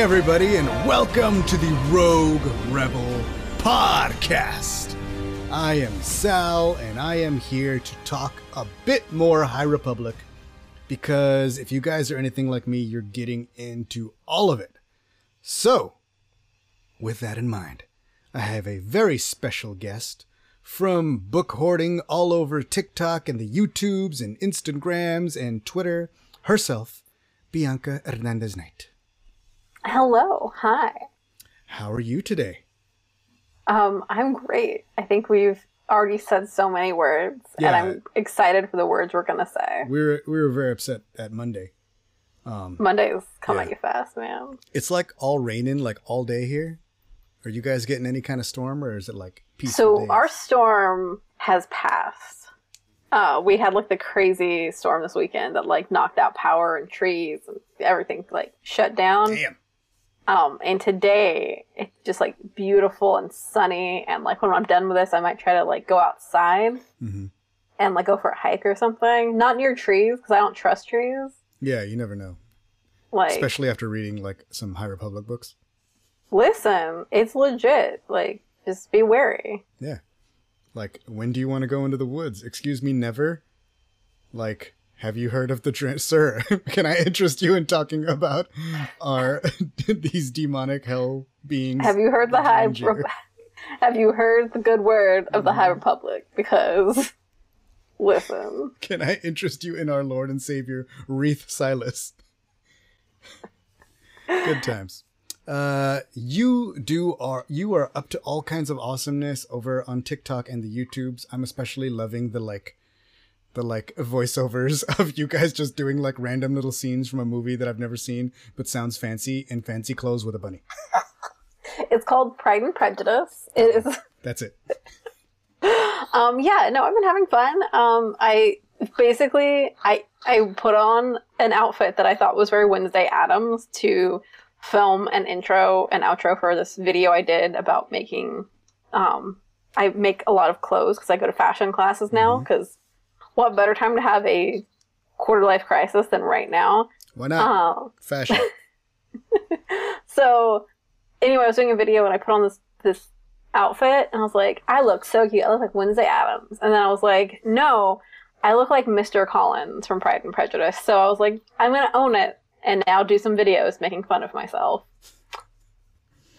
Everybody, and welcome to the Rogue Rebel Podcast. I am Sal, and I am here to talk a bit more High Republic because if you guys are anything like me, you're getting into all of it. So, with that in mind, I have a very special guest from book hoarding all over TikTok and the YouTubes and Instagrams and Twitter herself, Bianca Hernandez Knight. Hello. Hi. How are you today? Um, I'm great. I think we've already said so many words, Yeah. and I'm excited for the words we're gonna say. We were we were very upset at Monday. Um, Mondays come Yeah. at you fast, man. it's like all raining like all day here. Are you guys getting any kind of storm, or is it like peaceful So days? our storm has passed. Uh, we had like the crazy storm this weekend that like knocked out power and trees and everything like shut down. damn Um, and today it's just like beautiful and sunny. And like when I'm done with this, I might try to like go outside hmm and like go for a hike or something. Not near trees because I don't trust trees. Yeah, you never know, Like, especially after reading like some High Republic books. listen, it's legit. Like, just be wary. Yeah, like when do you want to go into the woods? Excuse me, never. Like, have you heard of the tra- sir? Can I interest you in talking about our these demonic hell beings? Have you heard the high? Have you heard the good word of the High Mm-hmm. Republic? Because, listen, Can I interest you in our Lord and Savior, Wreath Silas? Good times. Uh, you do are you are up to all kinds of awesomeness over on TikTok and the YouTubes. I'm especially loving the like, the like voiceovers of you guys just doing like random little scenes from a movie that I've never seen but sounds fancy in fancy clothes with a bunny. it's called Pride and Prejudice. It is. That's it. Um, yeah, no, I've been having fun. Um, I basically I I put on an outfit that I thought was very Wednesday Addams to film an intro and outro for this video I did about making. Um, I make a lot of clothes because I go to fashion classes now. Because what better time to have a quarter life crisis than right now? Why not? Uh, Fashion. so anyway, I was doing a video and I put on this this outfit and I was like, I look so cute. I look like Wednesday Addams. And then I was like, no, I look like Mr. Collins from Pride and Prejudice. So I was like, I'm gonna own it and now do some videos making fun of myself.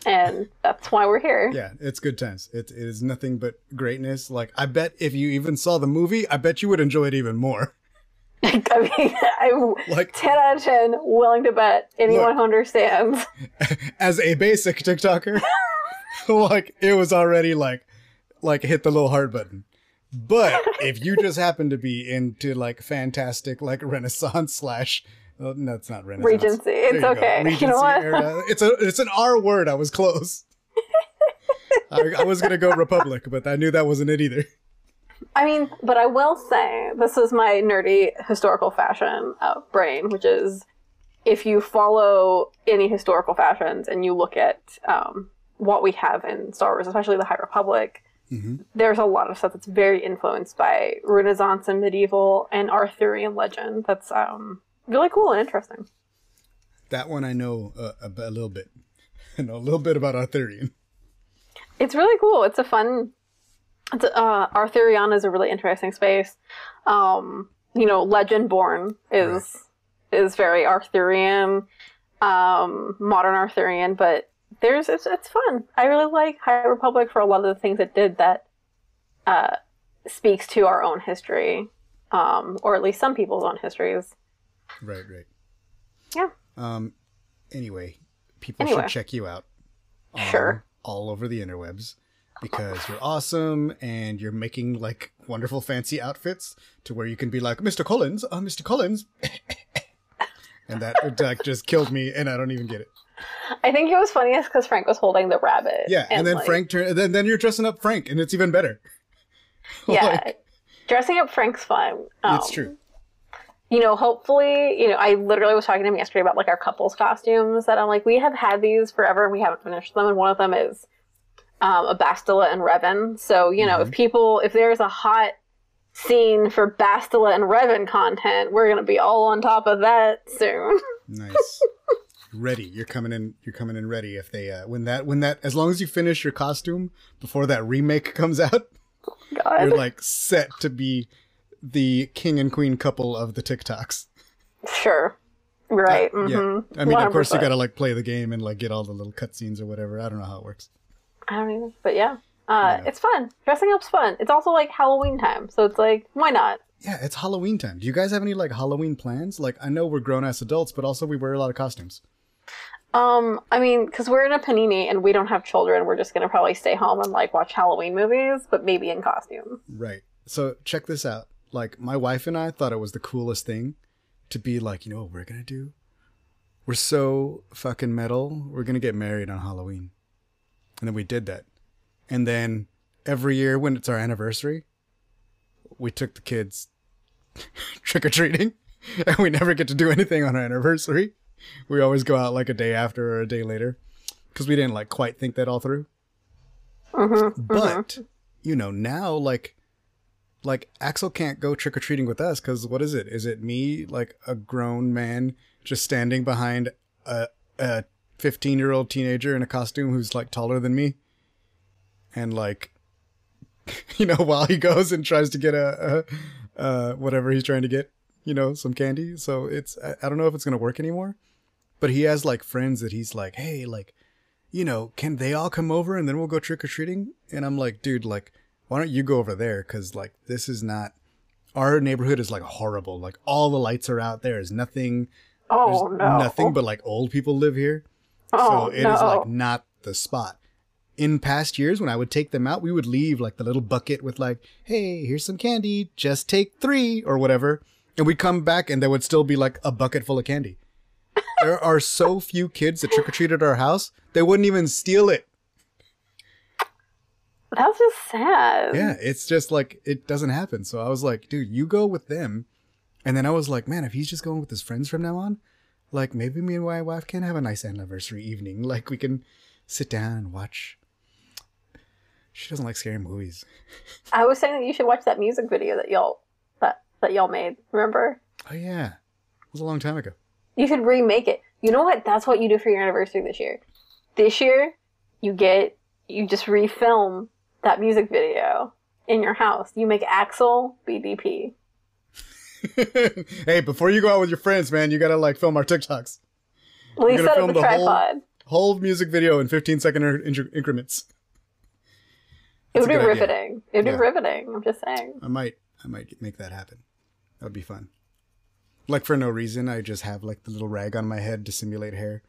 And that's why we're here. Yeah, it's good times. It, it is nothing but greatness. Like I bet if you even saw the movie, I bet you would enjoy it even more. I mean, I'm Like 10 out of 10 willing to bet anyone who understands. as a basic TikToker, like it was already like like hit the little heart button. But if you just happen to be into like fantastic like Renaissance slash well, no, it's not Renaissance. Regency. It's okay. You know what? era. It's a it's an R word. I was close. I, I was gonna go Republic, but I knew that wasn't it either. I mean, but I will say this is my nerdy historical fashion uh, brain, which is if you follow any historical fashions and you look at um, what we have in Star Wars, especially the High Republic, hmm there's a lot of stuff that's very influenced by Renaissance and medieval and Arthurian legend. That's um, really cool and interesting. That one I know uh, a, a little bit. I know a little bit about Arthurian. It's really cool. It's a fun. It's uh, Arthurian is a really interesting space. Um, you know, Legendborn is is very Arthurian, um, modern Arthurian, but there's it's it's fun. I really like High Republic for a lot of the things it did that uh, speaks to our own history, um, or at least some people's own histories. Right, right. Yeah. Um. Anyway, people Anyway. should check you out. Sure. All over the interwebs because you're awesome and you're making like wonderful fancy outfits to where you can be like Mr. Collins, uh, Mr. Collins, and that like just killed me, and I don't even get it. I think it was funniest because Frank was holding the rabbit. Yeah, and, then like, Frank turn, then then you're dressing up Frank, and it's even better. Yeah, Like, dressing up Frank's fun. it's Um, true. You know, hopefully, you know, I literally was talking to him yesterday about like our couples costumes that I'm like, we have had these forever and we haven't finished them. And one of them is um, a Bastila and Revan. So, you know, if people, if there's a hot scene for Bastila and Revan content, we're going to be all on top of that soon. Nice. ready. You're coming in. You're coming in ready. If they uh, when that when that as long as you finish your costume before that remake comes out, God. you're like set to be the king and queen couple of the TikToks. Sure. Right. Yeah. Mm-hmm. I mean, of course, you gotta like play the game and like get all the little cutscenes or whatever. I don't know how it works. I don't even. But yeah. Uh, Yeah. It's fun. Dressing up's fun. It's also like Halloween time, so it's like, why not? Yeah, it's Halloween time. Do you guys have any like Halloween plans? Like, I know we're grown ass adults, but also we wear a lot of costumes. Um, I mean, because we're in a panini and we don't have children, we're just gonna probably stay home and like watch Halloween movies, but maybe in costume. Right. So check this out. Like, my wife and I thought it was the coolest thing to be like, you know what we're gonna do? We're so fucking metal. We're gonna get married on Halloween. And then we did that. And then every year when it's our anniversary, we took the kids trick or treating, and we never get to do anything on our anniversary. We always go out like a day after or a day later because we didn't like quite think that all through. Mm-hmm. But you know now, like, like Axel can't go trick or treating with us because what is it? Is it me, like a grown man, just standing behind a a fifteen year old teenager in a costume who's like taller than me, and like, you know, while he goes and tries to get a, a uh whatever he's trying to get, you know, some candy. So it's I, I don't know if it's gonna work anymore, but he has like friends that he's like, hey, like you know, can they all come over and then we'll go trick or treating? And I'm like, dude, like, why don't you go over there? Cause like, this is not, our neighborhood is like horrible. Like, all the lights are out. There is nothing, Oh no. nothing but like old people live here. oh so it is no. like not the spot. In past years, when I would take them out, we would leave like the little bucket with like, hey, here's some candy, just take three or whatever. And we'd come back and there would still be like a bucket full of candy. there are so few kids that trick or treat at our house, they wouldn't even steal it. That's just sad. Yeah, it's just like it doesn't happen. So I was like, dude, you go with them. And then I was like, man, if he's just going with his friends from now on, like maybe me and my wife can have a nice anniversary evening. Like we can sit down and watch. She doesn't like scary movies. I was saying that you should watch that music video that y'all that that y'all made. Remember? Oh yeah, it was a long time ago. You should remake it. You know what? That's what you do for your anniversary this year. This year, you get you just refilm that music video in your house. You make Axel BDP. hey, before you go out with your friends, man, you gotta like film our TikToks. Gonna set up film a the whole- Whole music video in 15 second in- in- increments. It would be good idea. riveting. It would Yeah. be riveting. I'm just saying. I might, I might make that happen. That would be fun. Like for no reason, I just have like the little rag on my head to simulate hair.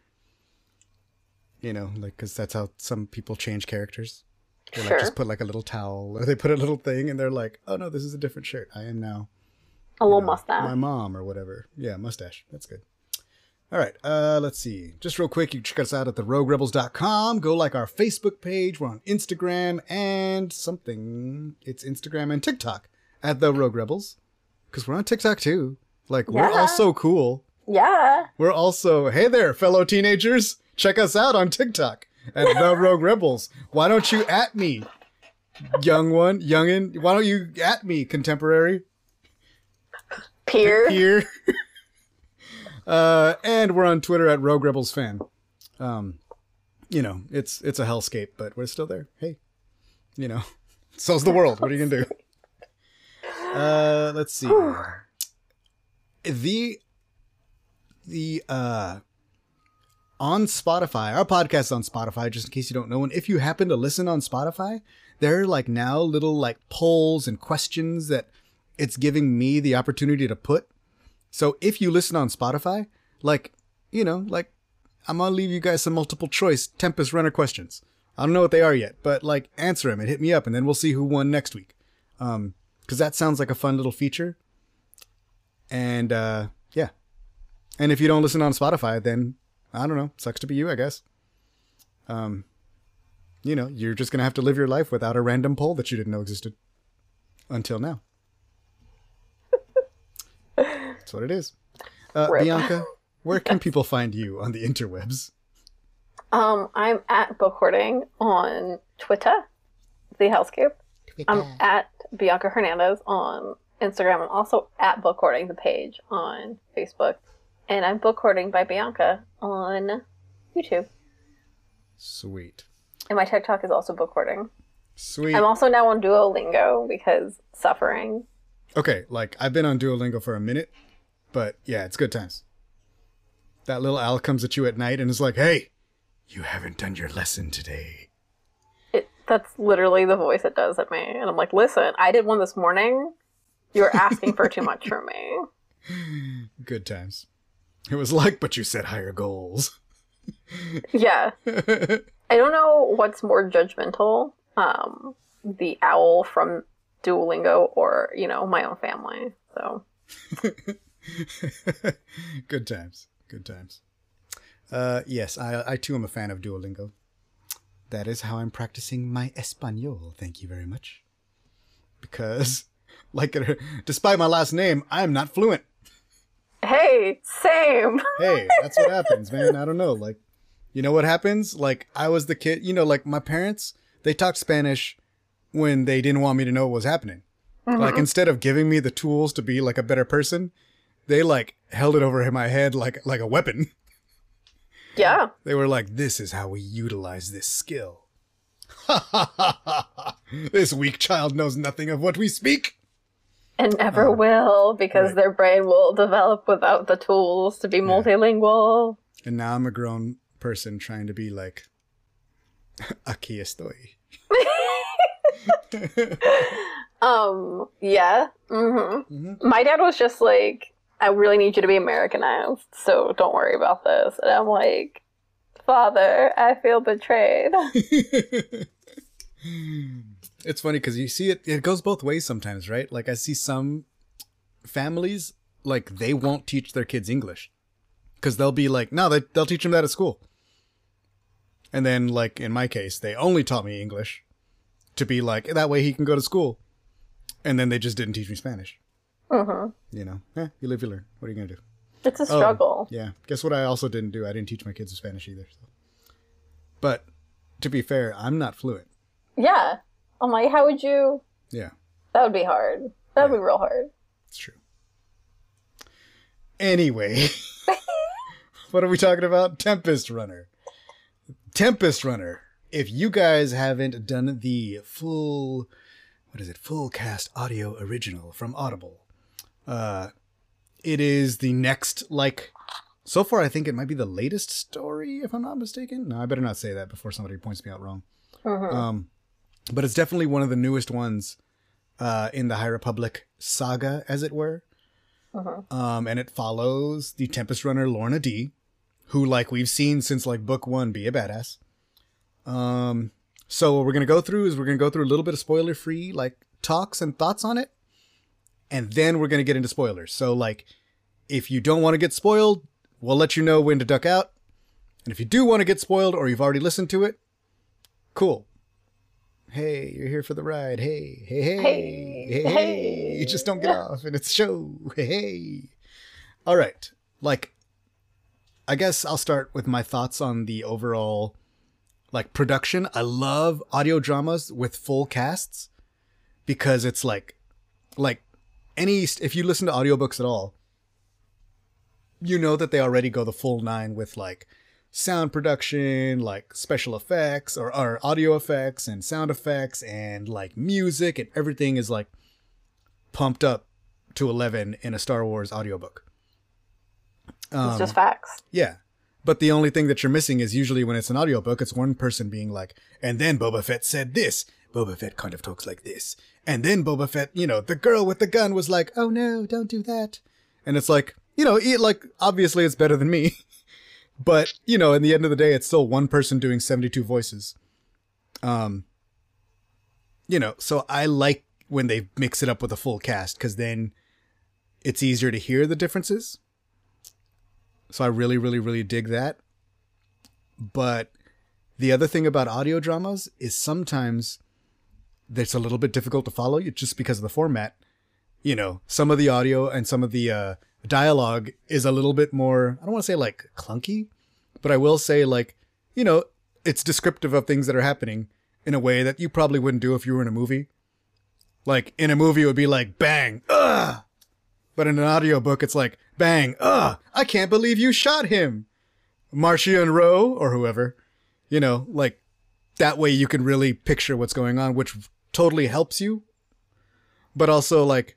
You know, like because that's how some people change characters. They like Sure. just put like a little towel, or they put a little thing, and they're like, "Oh no, this is a different shirt. I am now A little know, mustache. my mom or whatever." Yeah, mustache. That's good. All right, uh, let's see. Just real quick, you can check us out at theroguerebels.com. Go like our Facebook page. We're on Instagram and something. It's Instagram and TikTok at The Rogue Rebels. Because we're on TikTok too. Like, we're all so cool. Yeah. We're also, hey there, fellow teenagers. Check us out on TikTok at The Rogue Rebels. Why don't you at me, young one, youngin? Why don't you at me, contemporary? Peer. Peer. uh, and we're on Twitter at Rogue Rebels Fan. Um, you know, it's it's a hellscape, but we're still there. Hey, you know, so's the world. What are you gonna do? Uh, let's see. The the uh on Spotify, our podcast is on Spotify, just in case you don't know. And if you happen to listen on Spotify, there are like now little like polls and questions that it's giving me the opportunity to put. So if you listen on Spotify, like, you know, like I'm gonna leave you guys some multiple choice Tempest Runner questions. I don't know what they are yet, but like answer them and hit me up, and then we'll see who won next week. Um, because that sounds like a fun little feature. And uh, yeah, and if you don't listen on Spotify, then I don't know, sucks to be you, I guess. Um, you know, you're just gonna have to live your life without a random poll that you didn't know existed until now. That's what it is. Uh, Bianca, where can people find you on the interwebs? Um, I'm at book hoarding on Twitter, the Hellscape. I'm at Bianca Hernandez on Instagram. I'm also at book hoarding the page on Facebook, and I'm book hoarding by Bianca on YouTube. Sweet. And my TikTok is also book hoarding. Sweet. I'm also now on Duolingo because suffering. Okay, like I've been on Duolingo for a minute, but yeah, it's good times. That little owl comes at you at night and is like, "Hey, you haven't done your lesson today." It, that's literally the voice it does at me. And I'm like, listen, I did one this morning. You're asking for too much from me. Good times. It was like, but you set higher goals. Yeah. I don't know what's more judgmental, um, the owl from Duolingo or, you know, my own family. So Good times. Good times. Uh, yes, I, I too am a fan of Duolingo. That is how I'm practicing my Espanol. Thank you very much. Because, like, despite my last name, I am not fluent. Hey, same. Hey, that's what happens, man. I don't know. Like, you know what happens? Like, I was the kid, you know, like my parents, they talked Spanish when they didn't want me to know what was happening. Like, mm-hmm. instead of giving me the tools to be like a better person, they like held it over my head like like a weapon. Yeah. They were like, "This is how we utilize this skill." This weak child knows nothing of what we speak. And never Oh, will because right. their brain will develop without the tools to be multilingual. And now I'm a grown person trying to be like, "Aquí estoy." Um, yeah. hmm Mhm. My dad was just like, I really need you to be Americanized, so don't worry about this. And I'm like, Father, I feel betrayed. it's funny because you see it it goes both ways sometimes right like i see some families like they won't teach their kids english because they'll be like no they, they'll teach them that at school and then like in my case they only taught me english to be like that way he can go to school and then they just didn't teach me spanish hmm you know eh, you live you learn what are you gonna do It's a Oh, struggle. yeah. Guess what I also didn't do? I didn't teach my kids Spanish either. So. But to be fair, I'm not fluent. Yeah. I'm like, how would you? Yeah, That would be hard. That would be real hard. it's true. Anyway, what are we talking about? Tempest Runner. Tempest Runner. If you guys haven't done the full, what is it? Full cast audio original from Audible. Uh, it is the next like. So far, I think it might be the latest story, if I'm not mistaken. No, I better not say that before somebody points me out wrong. Mhm. Um, but it's definitely one of the newest ones uh, in the High Republic saga, as it were. Mhm. Um, and it follows the Tempest Runner Lourna Dee, who, like we've seen since like book one, be a badass. Um, so what we're gonna go through is we're gonna go through a little bit of spoiler free like talks and thoughts on it, and then we're gonna get into spoilers. So like, if you don't want to get spoiled, we'll let you know when to duck out. And if you do want to get spoiled or you've already listened to it, cool. Hey, you're here for the ride. Hey, hey, hey, Hey, hey, hey. You just don't get off and it's show. Hey, hey. All right. Like, I guess I'll start with my thoughts on the overall, like, production. I love audio dramas with full casts because it's like, like, any, if you listen to audiobooks at all, you know that they already go the full nine with like sound production, like special effects or, or audio effects and sound effects and like music and everything is like pumped up to 11 in a Star Wars audiobook. Um, it's just facts. yeah. But the only thing that you're missing is usually when it's an audiobook, it's one person being like, and then Boba Fett said this. Boba Fett kind of talks like this. And then Boba Fett, you know, the girl with the gun was like, oh no, don't do that. And it's like, you know, it, like, obviously it's better than me. but, you know, in the end of the day, it's still one person doing 72 voices. Um, you know, so I like when they mix it up with a full cast because then it's easier to hear the differences. So I really, really, really dig that. But the other thing about audio dramas is sometimes it's a little bit difficult to follow you just because of the format. You know, some of the audio and some of the uh, dialogue is a little bit more, I don't want to say like clunky, but I will say like, you know, it's descriptive of things that are happening in a way that you probably wouldn't do if you were in a movie. Like in a movie, it would be like bang, ugh. But in an audiobook, it's like bang, ugh, I can't believe you shot him. Marchion Ro, or whoever, you know, like that way you can really picture what's going on, which totally helps you. But also, like,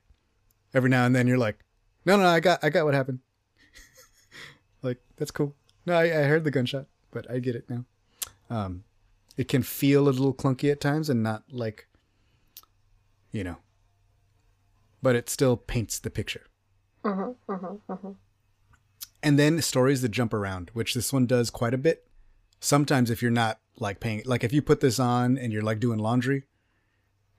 every now and then you're like, no, no, I got, I got what happened. like, that's cool. No, I, I heard the gunshot, but I get it now. Um, it can feel a little clunky at times and not like, you know, but it still paints the picture. Uh-huh, uh-huh, uh-huh. And then stories that jump around, which this one does quite a bit. Sometimes if you're not like paying, like if you put this on and you're like doing laundry,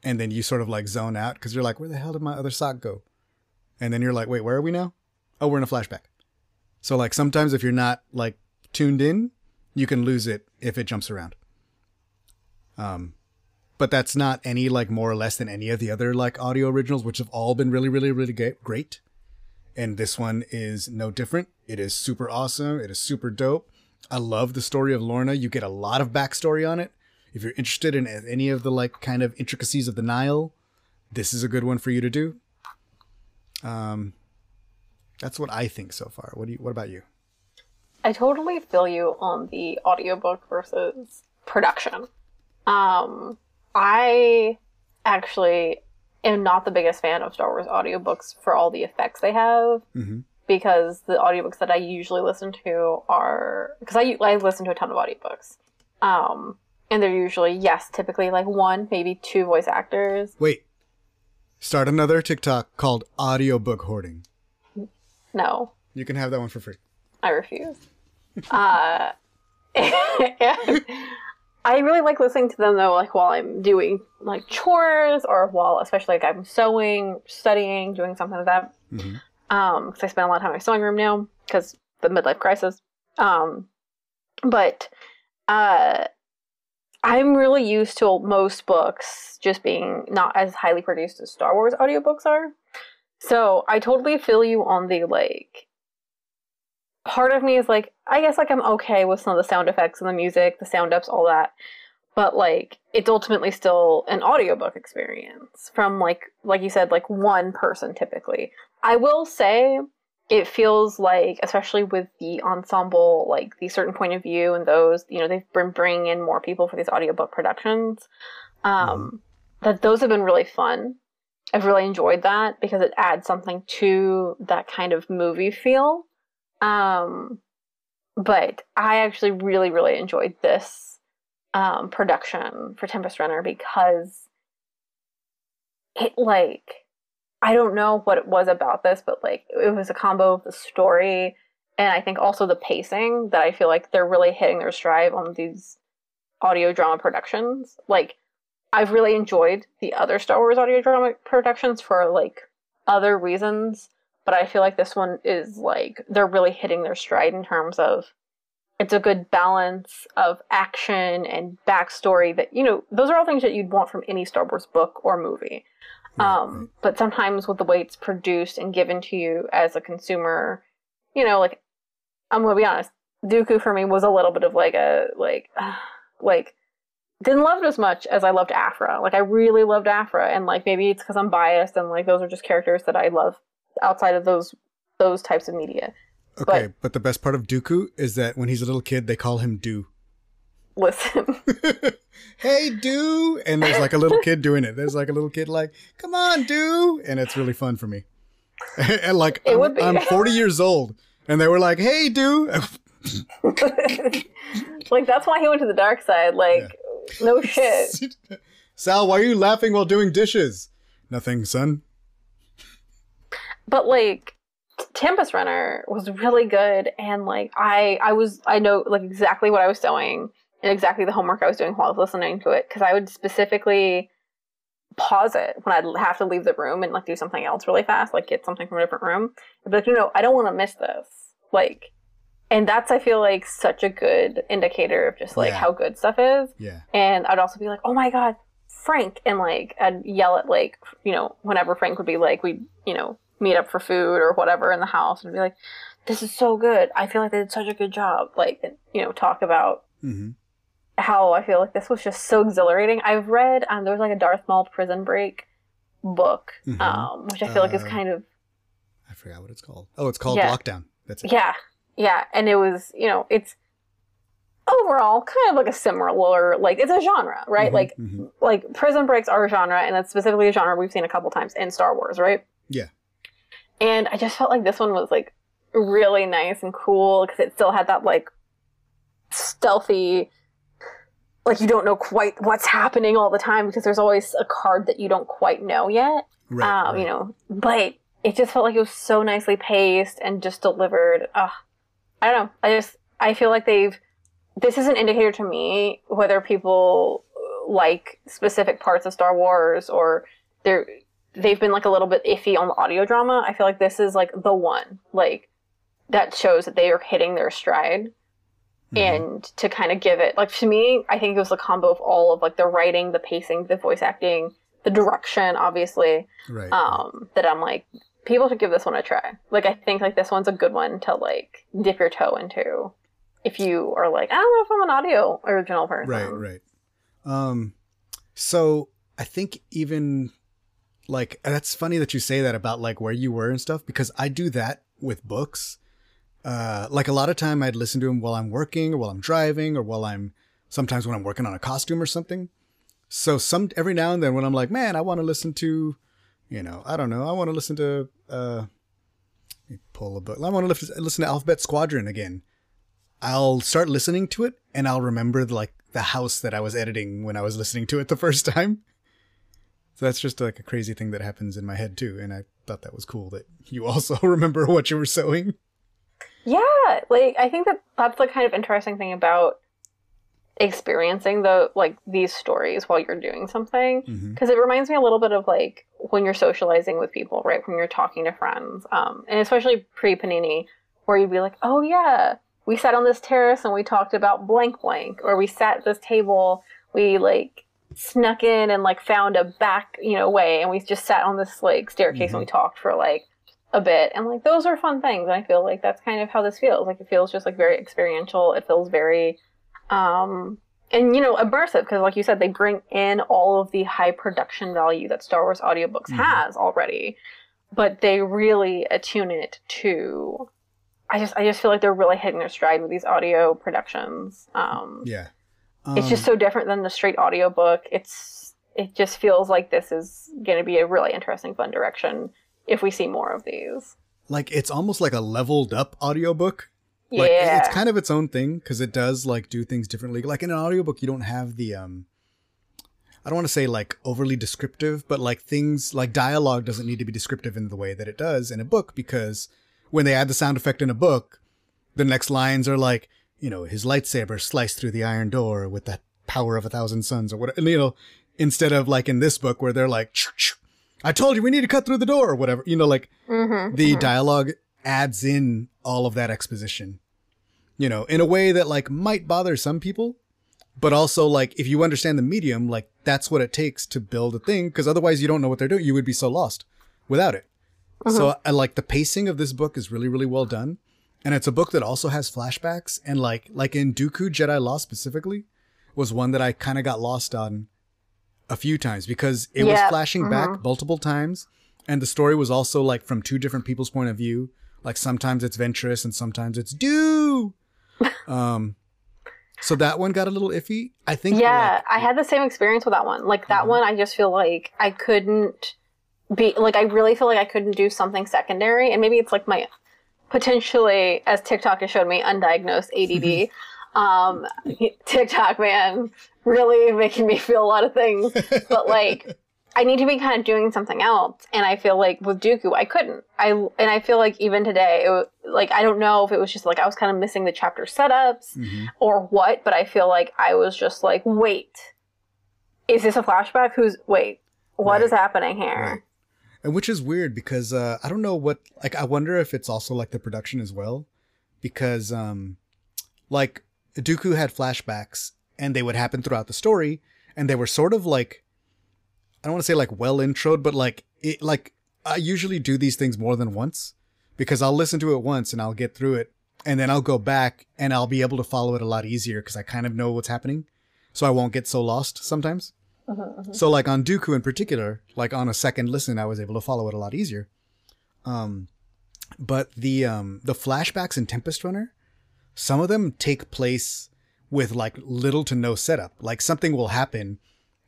and then you sort of like zone out because you're like, where the hell did my other sock go? And then you're like, wait, where are we now? Oh, we're in a flashback. So like sometimes if you're not like tuned in, you can lose it if it jumps around. Um, but that's not any like more or less than any of the other like audio originals, which have all been really, really, really great. And this one is no different. It is super awesome. It is super dope. I love the story of Lourna. You get a lot of backstory on it. If you're interested in any of the like kind of intricacies of the Nihil, this is a good one for you to do. Um, that's what I think so far. What do you? What about you? I totally feel you on the audiobook versus production. Um, I actually am not the biggest fan of Star Wars audiobooks for all the effects they have. Mm-hmm. Because the audiobooks that I usually listen to are because I, I listen to a ton of audiobooks. Um, and they're usually, yes, typically like one, maybe two voice actors. Wait. Start another TikTok called audiobook hoarding. No. You can have that one for free. I refuse. uh, I really like listening to them though, like while I'm doing like chores or while, especially like I'm sewing, studying, doing something like that. Mm-hmm. Um, because I spend a lot of time in my sewing room now because the midlife crisis. Um, but uh, I'm really used to most books just being not as highly produced as Star Wars audiobooks are. So I totally feel you on the like part of me is like I guess like I'm okay with some of the sound effects and the music, the sound ups, all that. But like it's ultimately still an audiobook experience from like like you said like one person typically. I will say it feels like especially with the ensemble like the certain point of view and those you know they've been bringing in more people for these audiobook productions um mm-hmm. that those have been really fun i've really enjoyed that because it adds something to that kind of movie feel um but i actually really really enjoyed this um production for tempest runner because it like I don't know what it was about this, but like it was a combo of the story and I think also the pacing that I feel like they're really hitting their stride on these audio drama productions. Like I've really enjoyed the other Star Wars audio drama productions for like other reasons, but I feel like this one is like they're really hitting their stride in terms of it's a good balance of action and backstory that you know those are all things that you'd want from any Star Wars book or movie. Um, but sometimes with the way it's produced and given to you as a consumer, you know, like I'm gonna be honest, Dooku for me was a little bit of like a like uh, like didn't love it as much as I loved Aphra. Like I really loved Aphra, and like maybe it's because I'm biased and like those are just characters that I love outside of those those types of media. Okay, but, but the best part of Dooku is that when he's a little kid, they call him Do listen. hey, do. And there's like a little kid doing it. There's like a little kid like, come on, do. And it's really fun for me. and like, it I'm, be. I'm 40 years old. And they were like, hey, do. like, that's why he went to the dark side. Like, yeah. no shit. Sal, why are you laughing while doing dishes? Nothing, son. But like, Tempest Runner was really good, and like I, I was, I know like exactly what I was doing exactly the homework I was doing while I was listening to it because I would specifically pause it when I'd have to leave the room and like do something else really fast, like get something from a different room. I'd be like, no, no, I don't want to miss this. Like, and that's I feel like such a good indicator of just like yeah. how good stuff is. Yeah. And I'd also be like, oh my god, Frank, and like I'd yell at like you know whenever Frank would be like we you know meet up for food or whatever in the house and be like, this is so good. I feel like they did such a good job. Like you know talk about. Mm-hmm how I feel like this was just so exhilarating. I've read um, there was like a Darth Maul Prison Break book, mm-hmm. um, which I feel uh, like is uh, kind of. I forgot what it's called. Oh, it's called Yeah. Lockdown. That's it. Yeah, yeah, and it was you know it's overall kind of like a similar like it's a genre, right? Mhm, Like mhm. like Prison Breaks are a genre, and that's specifically a genre we've seen a couple times in Star Wars, right? Yeah. And I just felt like this one was like really nice and cool because it still had that like stealthy, like you don't know quite what's happening all the time because there's always a card that you don't quite know yet. right, um, right. You know, but it just felt like it was so nicely paced and just delivered. Uh, I don't know. I just I feel like they've. This is an indicator to me whether people like specific parts of Star Wars or they're they've been like a little bit iffy on the audio drama. I feel like this is like the one like that shows that they are hitting their stride Mhm. and to kind of give it like to me i think it was a combo of all of like the writing the pacing the voice acting the direction obviously right. um that i'm like people should give this one a try like i think like this one's a good one to like dip your toe into if you are like i don't know if i'm an audio original person Right, right. Um, so I think even like that's funny that you say that about like where you were and stuff because I do that with books. Uh, like a lot of time I'd listen to him while I'm working or while I'm driving or while I'm sometimes when I'm working on a costume or something. So some every now and then when I'm like, man, I want to listen to, you know, I don't know, I want to listen to uh, pull a book. I want to listen to Alphabet Squadron again. I'll start listening to it and I'll remember like the house that I was editing when I was listening to it the first time. So that's just like a crazy thing that happens in my head too. And I thought that was cool that you also remember what you were sewing. Yeah, like I think that that's the kind of interesting thing about experiencing the like these stories while you're doing something because it reminds me a little bit of like when you're socializing with people, right? When you're talking to friends, um, and especially pre Panini, where you'd be like, "Oh yeah, we sat on this terrace and we talked about blank blank," or we sat at this table, we like snuck in and like found a back you know way, and we just sat on this like staircase and we talked for like a bit and like those are fun things i feel like that's kind of how this feels like it feels just like very experiential it feels very um and you know immersive because like you said they bring in all of the high production value that star wars audiobooks Mhm. has already but they really attune it to i just i just feel like they're really hitting their stride with these audio productions um Yeah. it's just Um, so different than the straight audiobook it's it just feels like this is going to be a really interesting fun direction if we see more of these like it's almost like a leveled up audiobook. yeah Like it- it's kind of its own thing because it does like do things differently. Like in an audiobook, you don't have the um I don't want to say like overly descriptive, but like things like dialogue doesn't need to be descriptive in the way that it does in a book because when they add the sound effect in a book, the next lines are like, you know, his lightsaber sliced through the iron door with the power of a thousand suns or whatever, you know, instead of like in this book where they're like, "Choo, choo, I told you we need to cut through the door or whatever, you know, like mm-hmm. the dialogue adds in all of that exposition you know in a way that like might bother some people but also like if you understand the medium like that's what it takes to build a thing because otherwise you don't know what they're doing you would be so lost without it so i like the pacing of this book is really really well done and it's a book that also has flashbacks and like like in dooku jedi lost specifically was one that i kind of got lost on a few times because it was Yeah, flashing back multiple times and the story was also like from two different people's point of view. Like sometimes it's Ventress and sometimes it's do um so that one got a little iffy. I think yeah like, i had the same experience with that one. Like that Mhm. one i just feel like i couldn't be like i really feel like i couldn't do something secondary and maybe it's like my potentially as tiktok has showed me undiagnosed add um tiktok man really making me feel a lot of things but like I need to be kind of doing something else, and I feel like with Dooku, I couldn't. I and I feel like even today, it, like I don't know if it was just like I was kind of missing the chapter setups Mhm. or what, but I feel like I was just like, wait, is this a flashback? Who's wait? What is Right. happening here? Right. and which is weird because uh i don't know what like i wonder if it's also like the production as well because um like dooku had flashbacks and they would happen throughout the story and they were sort of like i don't want to say like well introed but like it like i usually do these things more than once because i'll listen to it once and i'll get through it and then i'll go back and i'll be able to follow it a lot easier because i kind of know what's happening so i won't get so lost sometimes Mhm, mhm. so like on Dooku in particular, like on a second listen, I was able to follow it a lot easier. Um, but the um the flashbacks in Tempest Runner, some of them take place with like little to no setup. Like something will happen,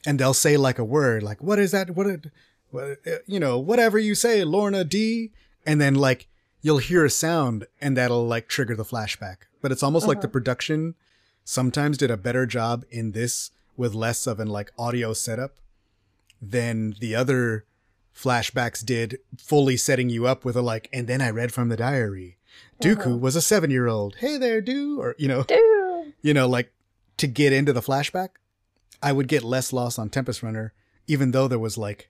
and they'll say like a word, like what is that? What, it, what you know, whatever you say, Lourna Dee, and then like you'll hear a sound, and that'll like trigger the flashback. But it's almost like the uh-huh. production sometimes did a better job in this with less of an like audio setup than the other flashbacks did fully setting you up with a like and then i read from the diary dooku uh-huh. was a seven year old hey there Doo, or you know Dude. you know like to get into the flashback i would get less loss on tempest runner even though there was like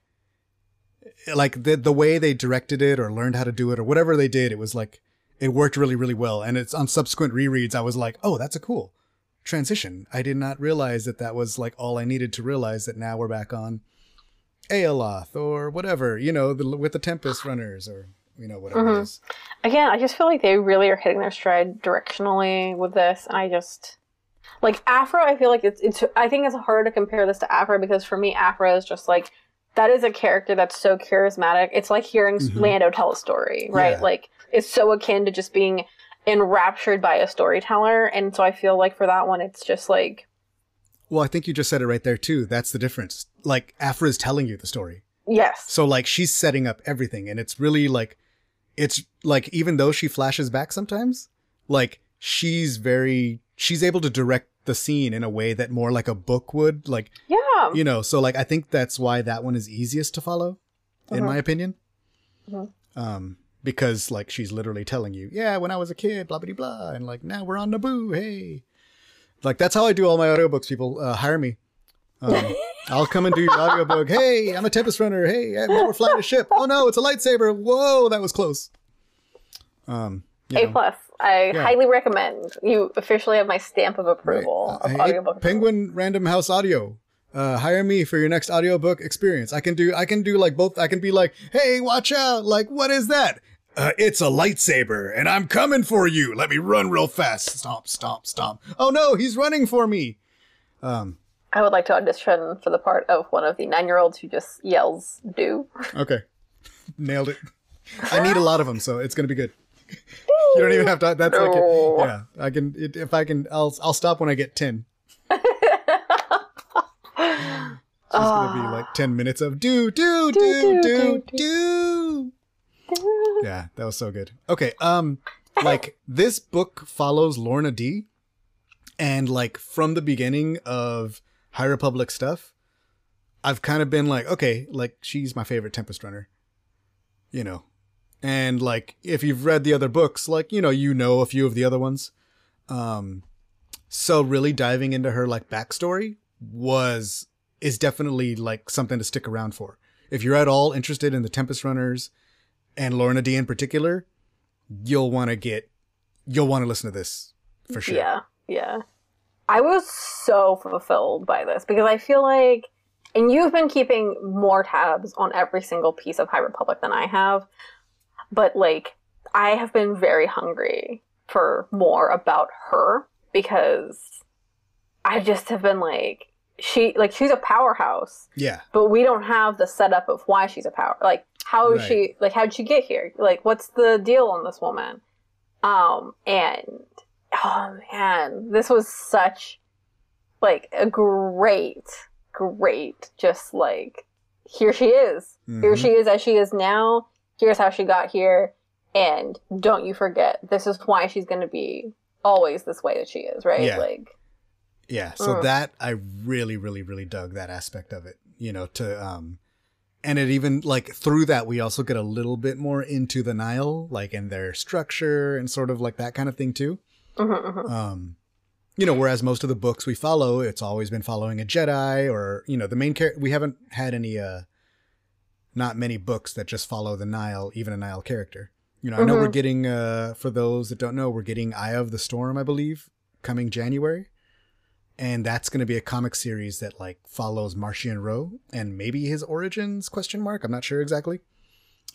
like the the way they directed it or learned how to do it or whatever they did it was like it worked really really well. And it's on subsequent rereads i was like oh that's a cool transition. I did not realize that that was like all i needed to realize that now we're back on Aeloth or whatever, you know, the, with the Tempest runners or you know whatever it mm-hmm. is. Again, I just feel like they really are hitting their stride directionally with this, and I just like Aphra. I feel like it's it's. I think it's hard to compare this to Aphra because for me, Aphra is just like that is a character that's so charismatic. It's like hearing mm-hmm. Lando tell a story, right? Yeah. Like it's so akin to just being enraptured by a storyteller, and so I feel like for that one, it's just like Well, I think you just said it right there too. That's the difference. Like Aphra is telling you the story. yes, So like she's setting up everything and it's really like it's like even though she flashes back sometimes, like she's very she's able to direct the scene in a way that more like a book would like yeah, you know so like i think that's why that one is easiest to follow in Uh-huh. my opinion Mhm. um because like she's literally telling you yeah when i was a kid blah blah blah and like now we're on naboo hey like that's how i do all my audiobooks people uh, hire me um, i'll come and do your audiobook hey i'm a tempest runner hey we're flying a ship oh no it's a lightsaber whoa that was close um you A know. plus. I Yeah. highly recommend. You officially have my stamp of Right. approval Uh, of audiobook. Penguin Random House Audio. Uh, hire me for your next audiobook experience. I can do I can do like both. I can be like, "Hey, watch out. Like, what is that?" Uh, it's a lightsaber and I'm coming for you. Let me run real fast. Stomp, stomp, stomp. Oh no, he's running for me. Um, I would like to audition for the part of one of the nine-year-olds who just yells "do." okay. Nailed it. I need a lot of them, so it's going to be good. You don't even have to that's like No. yeah, I can it, if I can I'll I'll stop when I get 10. It's just gonna be like ten minutes of do do do do do. Yeah, that was so good. Okay, um, like this book follows Lourna Dee, and like from the beginning of High Republic stuff, I've kind of been like, okay, like she's my favorite Tempest Runner, you know, and like if you've read the other books, like you know, you know a few of the other ones, um, so really diving into her like backstory was is definitely like something to stick around for. If you're at all interested in the Tempest Runners and Lourna Dee in particular, you'll want to get you'll want to listen to this for sure. Yeah, yeah. I was so fulfilled by this because I feel like, and you've been keeping more tabs on every single piece of High Republic than I have, but like, I have been very hungry for more about her because I just have been like, she, like, she's a powerhouse, Yeah. but we don't have the setup of why she's a power. Like, how is Right. she? Like, how'd she get here? Like, what's the deal on this woman? Um, and oh man, this was such like a great, great, just like here she is. Here Mhm. she is as she is now. Here's how she got here. And don't you forget, this is why she's going to be always this way that she is, right? Yeah. Like, Yeah, so Mm. that I really, really, really dug that aspect of it. You know, to um, and it even like through that we also get a little bit more into the Nihil, like in their structure and sort of like that kind of thing too. Mhm, mhm. Um, you know, whereas most of the books we follow, it's always been following a Jedi or you know the main character. We haven't had any, uh, not many books that just follow the Nihil, even a Nihil character. You know, I know we're Mhm. getting uh, for those that don't know, we're getting Eye of the Storm, I believe, coming January and that's going to be a comic series that like follows Marchion Ro and maybe his origins question mark i'm not sure exactly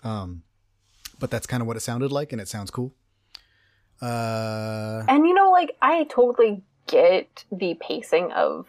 um but that's kind of what it sounded like and it sounds cool uh And you know, like I totally get the pacing of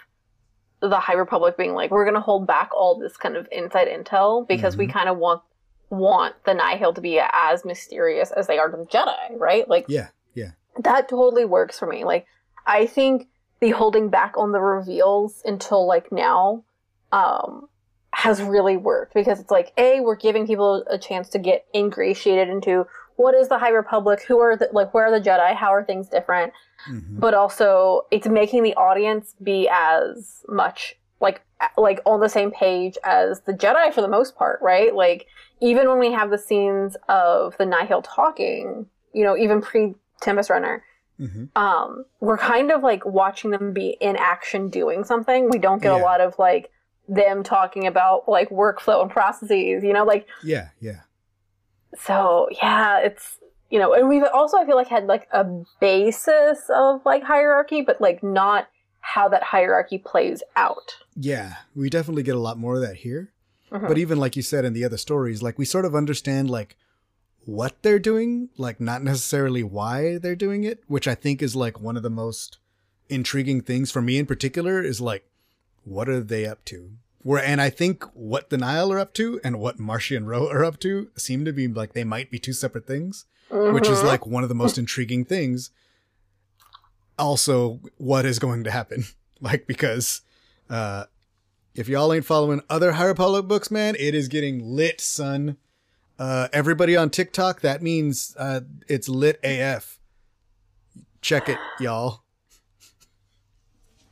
the High Republic being like, we're gonna hold back all this kind of inside intel because we kind of want want the Nihil to be as mysterious as they are to the Jedi, right? Like, Yeah, yeah. that totally works for me. Like, I think the holding back on the reveals until like now, um, has really worked because it's like, A, we're giving people a chance to get ingratiated into what is the High Republic, who are the, like, where are the Jedi, how are things different, Mhm. but also it's making the audience be as much like like on the same page as the Jedi for the most part, right? Like even when we have the scenes of the Nihil talking, you know, even pre Tempest Runner, Mhm. um, we're kind of like watching them be in action doing something. We don't get a lot of like them talking about like workflow and processes, you know, like Yeah, yeah. So yeah, it's you know, and we've also I feel like had like a basis of like hierarchy, but like not how that hierarchy plays out. Yeah, we definitely get a lot more of that here. Mhm. But even like you said in the other stories, like we sort of understand like what they're doing, like not necessarily why they're doing it, which I think is like one of the most intriguing things for me in particular is like what are they up to? Where and I think what the Nihil are up to and what Marchion Ro are up to seem to be like they might be two separate things, which is Mhm. like one of the most intriguing things. Also, what is going to happen? Like because uh if y'all ain't following other High Republic books, man, it is getting lit, son. Uh, everybody on TikTok, that means uh, it's lit AF. Check it, y'all.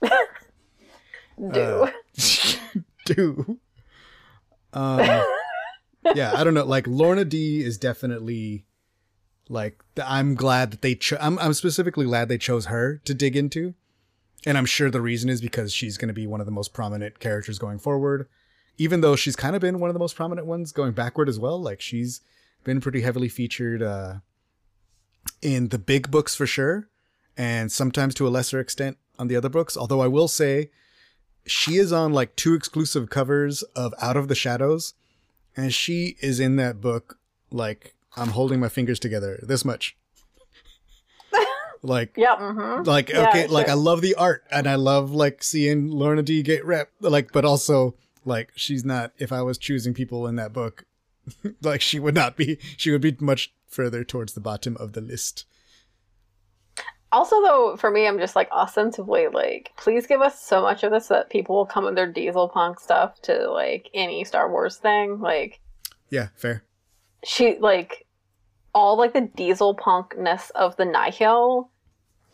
do. uh, Do. Um, yeah, I don't know. Like Lourna Dee is definitely like I'm glad that they. Cho- I'm I'm specifically glad they chose her to dig into, and I'm sure the reason is because she's going to be one of the most prominent characters going forward. Even though she's kind of been one of the most prominent ones going backward as well. Like she's been pretty heavily featured uh, in the big books for sure, and sometimes to a lesser extent on the other books. Although I will say, she is on like two exclusive covers of Out of the Shadows, and she is in that book like I'm holding my fingers together this much. like yeah. hmm like Yeah, okay like i love the art and i love like seeing Lourna Dee get rep like but also like she's not if i was choosing people in that book like she would not be she would be much further towards the bottom of the list Also, though, for me, I'm just like ostensibly like, please give us so much of this that people will come with their diesel punk stuff to like any Star Wars thing. Like yeah fair she like all like the diesel punkness of the Nihil.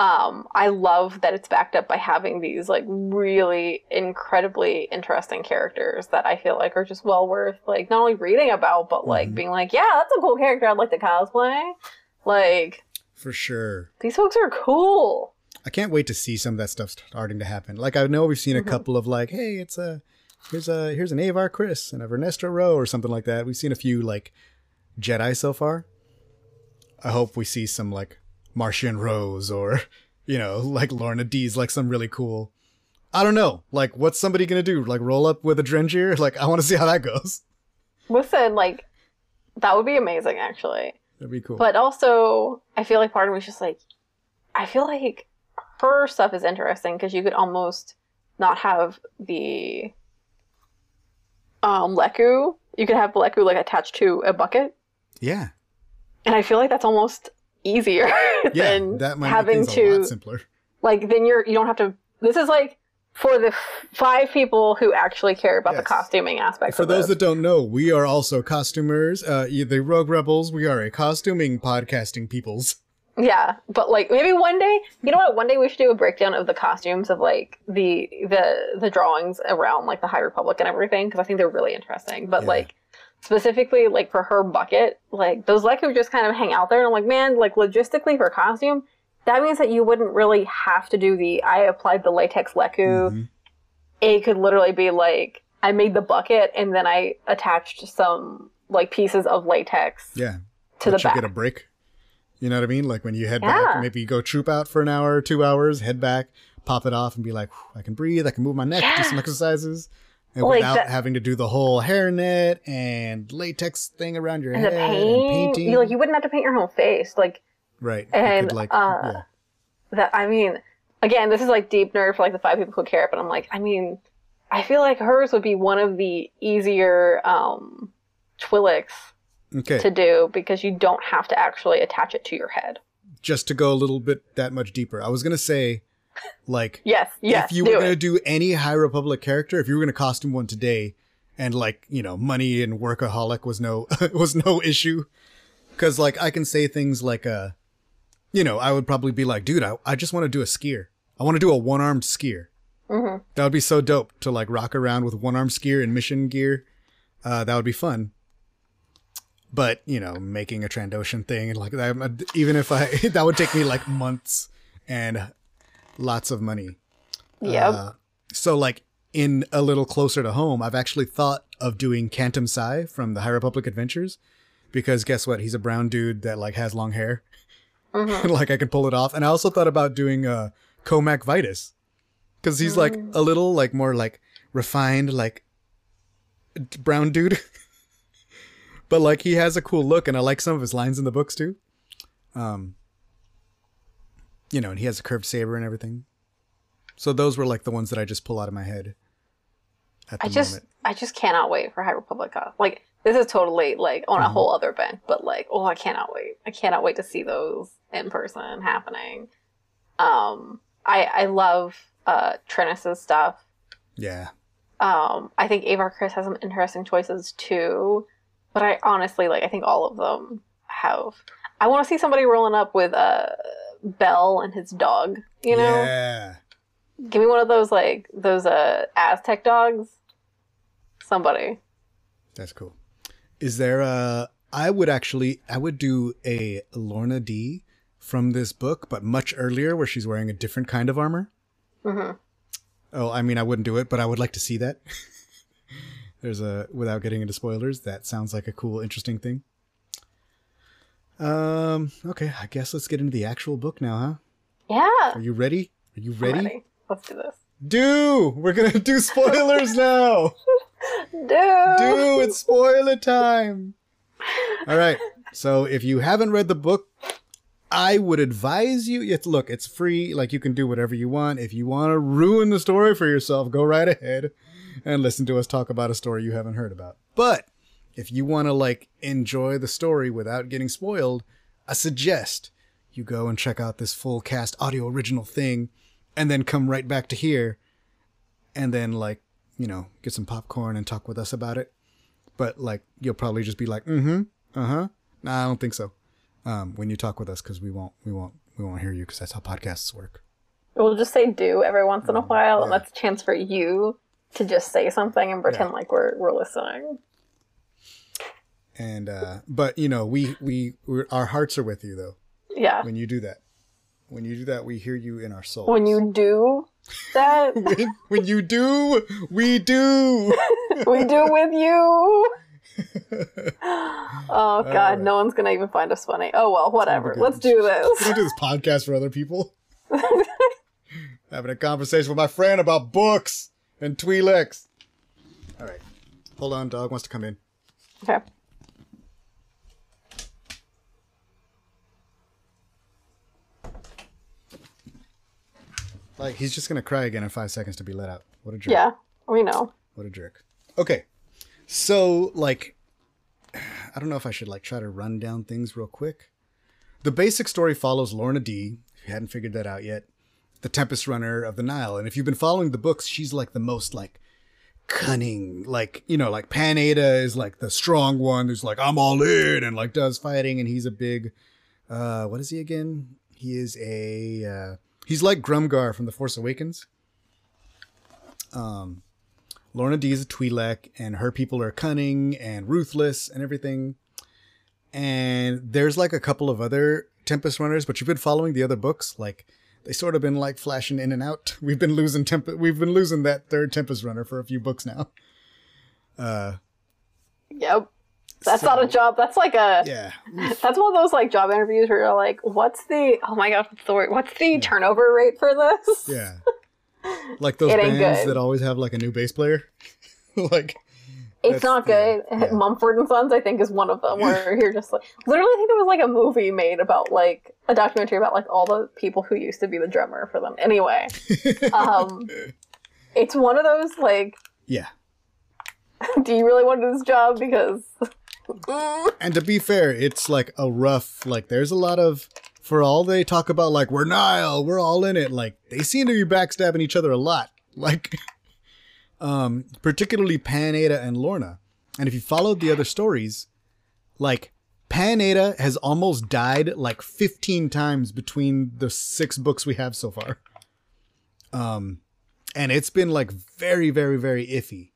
Um, I love that it's backed up by having these like really incredibly interesting characters that I feel like are just well worth like not only reading about but like Mhm. being like, yeah, that's a cool character I'd like to cosplay. Like for sure these folks are cool. i can't wait to see some of that stuff starting to happen like i know we've seen a Mhm. couple of like hey it's a here's a here's an Avar Kriss and a Vernestra Rwoh or something like that we've seen a few like jedi so far I hope we see some like Marchion Ros or, you know, like Lourna Dee's, like some really cool. I don't know. Like, what's somebody gonna do? Like, roll up with a Drengir? Like, I want to see how that goes. Listen, like that would be amazing actually. That'd be cool. But also, I feel like part of me is just like, I feel like her stuff is interesting because you could almost not have the um lekku. You could have lekku like attached to a bucket, yeah, and I feel like that's almost easier yeah, than that might having make a to lot simpler. like. Then you're you don't have to. This is like for the f- five people who actually care about the costuming aspect. For those that don't know, we are also costumers. Uh, the Rogue Rebels. We are a costuming podcasting peoples. Yeah, but like maybe one day, you know what? One day we should do a breakdown of the costumes of like the the the drawings around like the High Republic and everything because I think they're really interesting. But Yeah. like specifically like for her bucket, like those lekku just kind of hang out there, and I'm like, man, like logistically for costume, that means that you wouldn't really have to do the I applied the latex lekku. Mhm. It could literally be like I made the bucket and then I attached some like pieces of latex Yeah, to let the you back. get a break. You know what I mean? Like when you head Yeah. back, maybe you go troop out for an hour, two hours, head back, pop it off, and be like, I can breathe, I can move my neck, do some exercises, and Like without that- having to do the whole hairnet and latex thing around your and head the and painting. you like you wouldn't have to paint your whole face. Like right? And, could, like, uh, yeah. that. I mean, again, this is like deep nerd for like the five people who care. But I'm like, I mean, I feel like hers would be one of the easier um, Twi'leks Okay. to do because you don't have to actually attach it to your head. Just to go a little bit that much deeper, I was gonna say, like, Yes, yes, if you were gonna do any High Republic character, if you were gonna costume one today, and like you know, money and workaholic was no was no issue, because like I can say things like, uh, you know, I would probably be like, dude, I I just want to do a Sskeer. I want to do a one armed Sskeer. Mhm. That would be so dope to like rock around with one armed Sskeer and mission gear. Uh, that would be fun. But you know, making a Trandoshan thing and like that, even if I that would take me like months and lots of money. Yeah. Uh, so like in a little closer to home, I've actually thought of doing Kantam Sy from the High Republic Adventures because guess what? He's a brown dude that like has long hair. Mhm. like I could pull it off. And I also thought about doing uh Cohmac Vitus because he's like Mm. a little like more like refined like brown dude. but like he has a cool look and I like some of his lines in the books too. Um you know, and he has a curved saber and everything. So those were like the ones that I just pull out of my head at the I just moment. I just cannot wait for High Republic. Con. Like this is totally like on a Mm-hmm. whole other bent, but like oh I cannot wait. I cannot wait to see those in person happening. Um I I love uh Trinis's stuff. Yeah. Um I think Avar Kriss has some interesting choices too. But I honestly like I think all of them have I want to see somebody rolling up with uh Bell and his dog, you know? Yeah. Give me one of those like those uh Aztec dogs. Somebody. That's cool. Is there a? I would actually, I would do a Lourna Dee from this book, but much earlier, where she's wearing a different kind of armor. hmm Oh, I mean, I wouldn't do it, but I would like to see that. There's a, without getting into spoilers, that sounds like a cool, interesting thing. Um. Okay, I guess let's get into the actual book now, huh? Yeah. Are you ready? Are you I'm ready? Let's do this. Do we're gonna do spoilers now. Dude. Do it's spoiler time. All right. So if you haven't read the book, I would advise you. It's look, it's free. Like you can do whatever you want. If you want to ruin the story for yourself, go right ahead and listen to us talk about a story you haven't heard about. But if you want to like enjoy the story without getting spoiled, I suggest you go and check out this full cast audio original thing and then come right back to here and then like you know get some popcorn and talk with us about it. But like you'll probably just be like mm-hmm uh-huh. Nah i don't think so. Um when you talk with us because we won't we won't we won't hear you because that's how podcasts work. We'll just say do every once in a while, and that's a chance for you to just say something and pretend like we're we're listening. and uh but you know we we we're, our hearts are with you though Yeah. when you do that when you do that we hear you in our souls When you do that, when, when you do we do we do with you. Oh God, no one's gonna even find us funny. Oh well, whatever. Let's do this. don't do this podcast for other people having a conversation with my friend about books and Twi'leks. All right, hold on. Dog wants to come in. Okay. Like he's just gonna cry again in five seconds to be let out. What a jerk! Yeah, we know. What a jerk. Okay, so like, I don't know if I should like try to run down things real quick. The basic story follows Lourna Dee. If you hadn't figured that out yet, the Tempest Runner of the Nihil, and if you've been following the books, she's like the most like cunning, like you know, like Pan Eyta is like the strong one who's like I'm all in and like does fighting, and he's a big, uh, what is he again? He is a, uh, he's like Grummgar from The Force Awakens. Um, Lourna Dee is a Twi'lek, and her people are cunning and ruthless and everything. And there's like a couple of other Tempest runners, but you've been following the other books, like they sort of been like flashing in and out. We've been losing temp. We've been losing that third Tempest runner for a few books now. Uh, Yep. That's So- not a job. That's like a. yeah, That's one of those like job interviews where you're like, "What's the? Oh my god, what's the? What's the turnover rate for this?" yeah. Like those bands good. that always have like a new bass player. like, It's not good. yeah. Mumford and Sons, I think, is one of them where you're just like, literally, I think there was like a movie made about like a documentary about like all the people who used to be the drummer for them. Anyway, um, it's one of those like, yeah. do you really want to do this job? Because and to be fair, it's like a rough, like, there's a lot of, for all they talk about, like, we're Nihil, we're all in it, like, they seem to be backstabbing each other a lot. Like, um, particularly Pan Eyta and Lourna. And if you followed the other stories, like, Pan Eyta has almost died like 15 times between the six books we have so far. Um, and it's been like very, very, very iffy.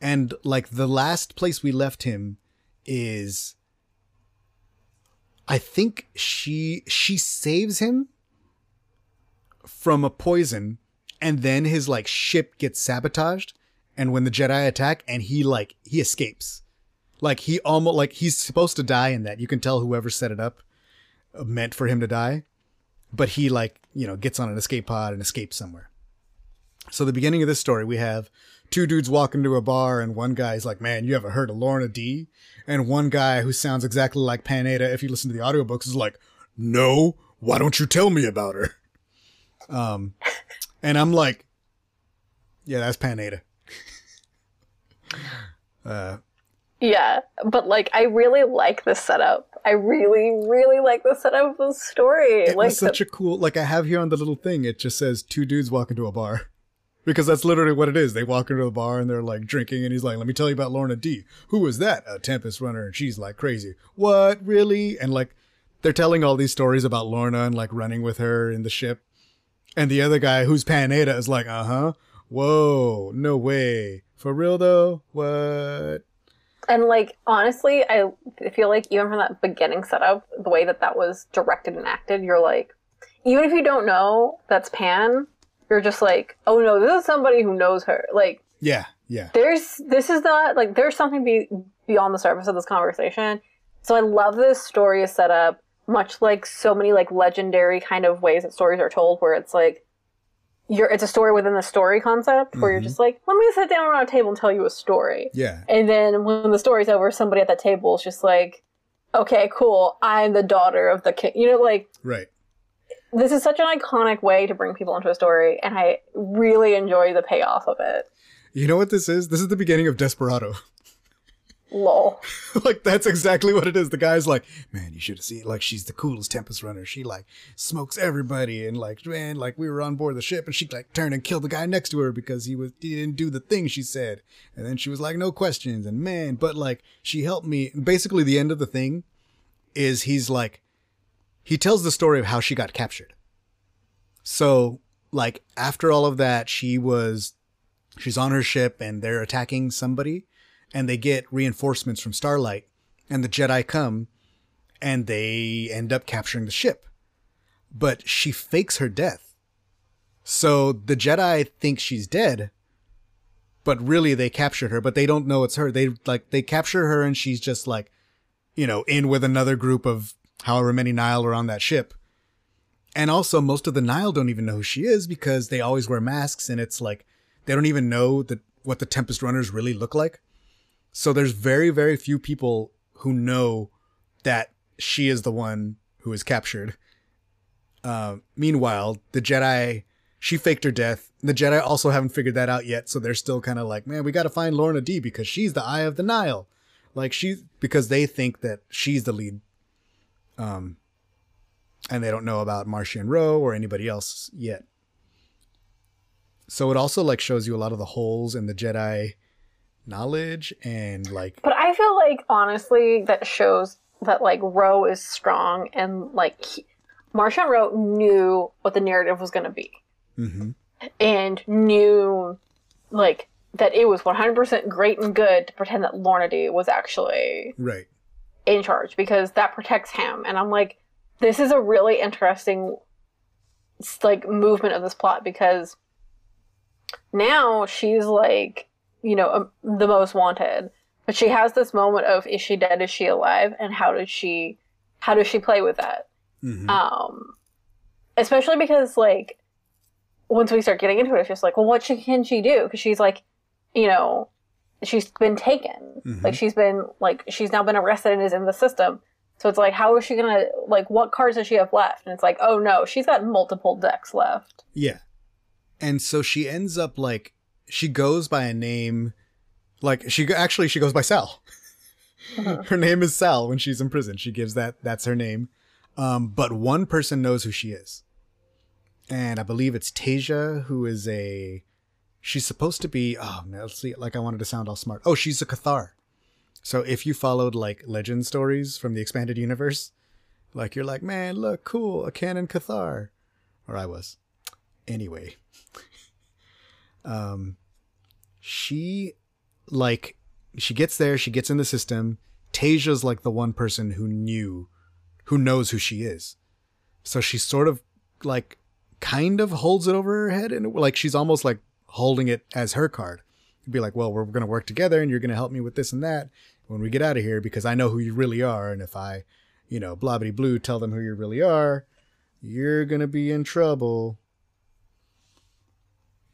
And like the last place we left him is I think she she saves him from a poison and then his like ship gets sabotaged and when the Jedi attack and he like he escapes. Like he almost like he's supposed to die in that. You can tell whoever set it up meant for him to die, but he like, you know, gets on an escape pod and escapes somewhere. So the beginning of this story we have two dudes walk into a bar and one guy's like, "Man, you ever heard of Lourna Dee?" And one guy who sounds exactly like Pan Eyta if you listen to the audiobooks is like, "No, why don't you tell me about her?" Um and I'm like, "Yeah, that's Pan Eyta." uh Yeah, but like I really like the setup. I really, really like the setup of the story. it like was such a cool like I have here on the little thing it just says two dudes walk into a bar. Because that's literally what it is. They walk into the bar and they're like drinking and he's like, Let me tell you about Lourna Dee. Who is that? A Tempest runner and she's like crazy. What? Really? And like they're telling all these stories about Lourna and like running with her in the ship. And the other guy who's Pan Eyta is like, uh huh. Whoa, no way. For real though? What? And like honestly, I feel like even from that beginning setup, the way that that was directed and acted, you're like, even if you don't know that's Pan, you're just like, oh no, this is somebody who knows her. Like Yeah, yeah. there's this is not like there's something be, beyond the surface of this conversation. So I love this story is set up much like so many like legendary kind of ways that stories are told, where it's like you're it's a story within the story concept, where you're Mhm. just like, let me sit down around a table and tell you a story. Yeah. And then when the story's over, somebody at that table is just like, okay, cool, I'm the daughter of the king. You know, like, Right. This is such an iconic way to bring people into a story, and I really enjoy the payoff of it. You know what this is? This is the beginning of Desperado. Lol. like that's exactly what it is. The guy's like, man, you should have seen. Like she's the coolest Tempest runner. She like smokes everybody, and like man, like we were on board the ship, and she like turned and killed the guy next to her because he was he didn't do the thing she said, and then she was like, no questions, and man, but like she helped me. Basically, the end of the thing is he's like, he tells the story of how she got captured. So like after all of that, she was she's on her ship and they're attacking somebody and they get reinforcements from Starlight, and the Jedi come, and they end up capturing the ship. But she fakes her death. So the Jedi think she's dead, but really they captured her, but they don't know it's her. They like they capture her and she's just like, you know, in with another group of however many Nihil are on that ship. And also most of the Nihil don't even know who she is because they always wear masks and it's like they don't even know what the Tempest runners really look like. So there's very, very few people who know that she is the one who is captured. Uh, meanwhile, the Jedi, she faked her death. The Jedi also haven't figured that out yet, so they're still kind of like, man, we got to find Lourna Dee because she's the Eye of the Nihil, like she because they think that she's the lead. Um, and they don't know about Marchion Ro or anybody else yet. So it also like shows you a lot of the holes in the Jedi knowledge and like But I feel like honestly that shows that like Ro is strong and like he, Marchion Ro knew what the narrative was going to be mhm. and knew like that it was 100% great and good to pretend that Lourna Dee was actually right. In charge because that protects him. And I'm like this is a really interesting like movement of this plot because now she's like you know um, the most wanted. But she has this moment of is she dead? Is she alive? And how does she how does she play with that? Mhm. um especially because like once we start getting into it it's just like well what she, can she do? Because she's like you know she's been taken Mhm. like she's been like she's now been arrested and is in the system so it's like how is she gonna like what cards does she have left and it's like oh no she's got multiple decks left Yeah. And so she ends up like she goes by a name like she actually she goes by Sal. her name is Sal when she's in prison. She gives that that's her name. Um, but one person knows who she is. And I believe it's Tasia, who is a she's supposed to be oh let's see, like I wanted to sound all smart. Oh, she's a Cathar. So if you followed like legend stories from the expanded universe, like you're like, man, look, cool, a canon Cathar. Or I was. Anyway. um she like she gets there, she gets in the system. Tasia's like the one person who knew who knows who she is. So she sort of like kind of holds it over her head and like she's almost like holding it as her card. It'd be like, well, we're gonna work together and you're gonna help me with this and that when we get out of here because I know who you really are, and if I, you know, blobbity blue tell them who you really are, you're gonna be in trouble.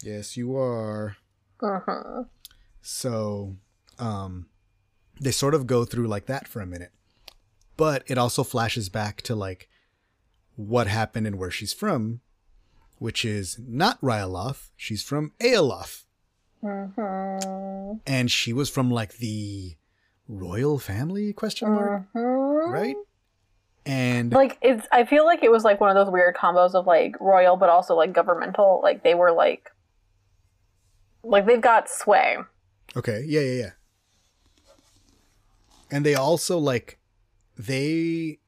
Yes, you are. Uh-huh. So, um, they sort of go through like that for a minute, but it also flashes back to like what happened and where she's from, which is not Ryloth. She's from Aeoloth. Mhm. And she was from like the royal family question mark, Mhm. right? And Like it's I feel like it was like one of those weird combos of like royal but also like governmental. Like they were like like they've got sway. Okay, yeah, yeah, yeah. And they also like they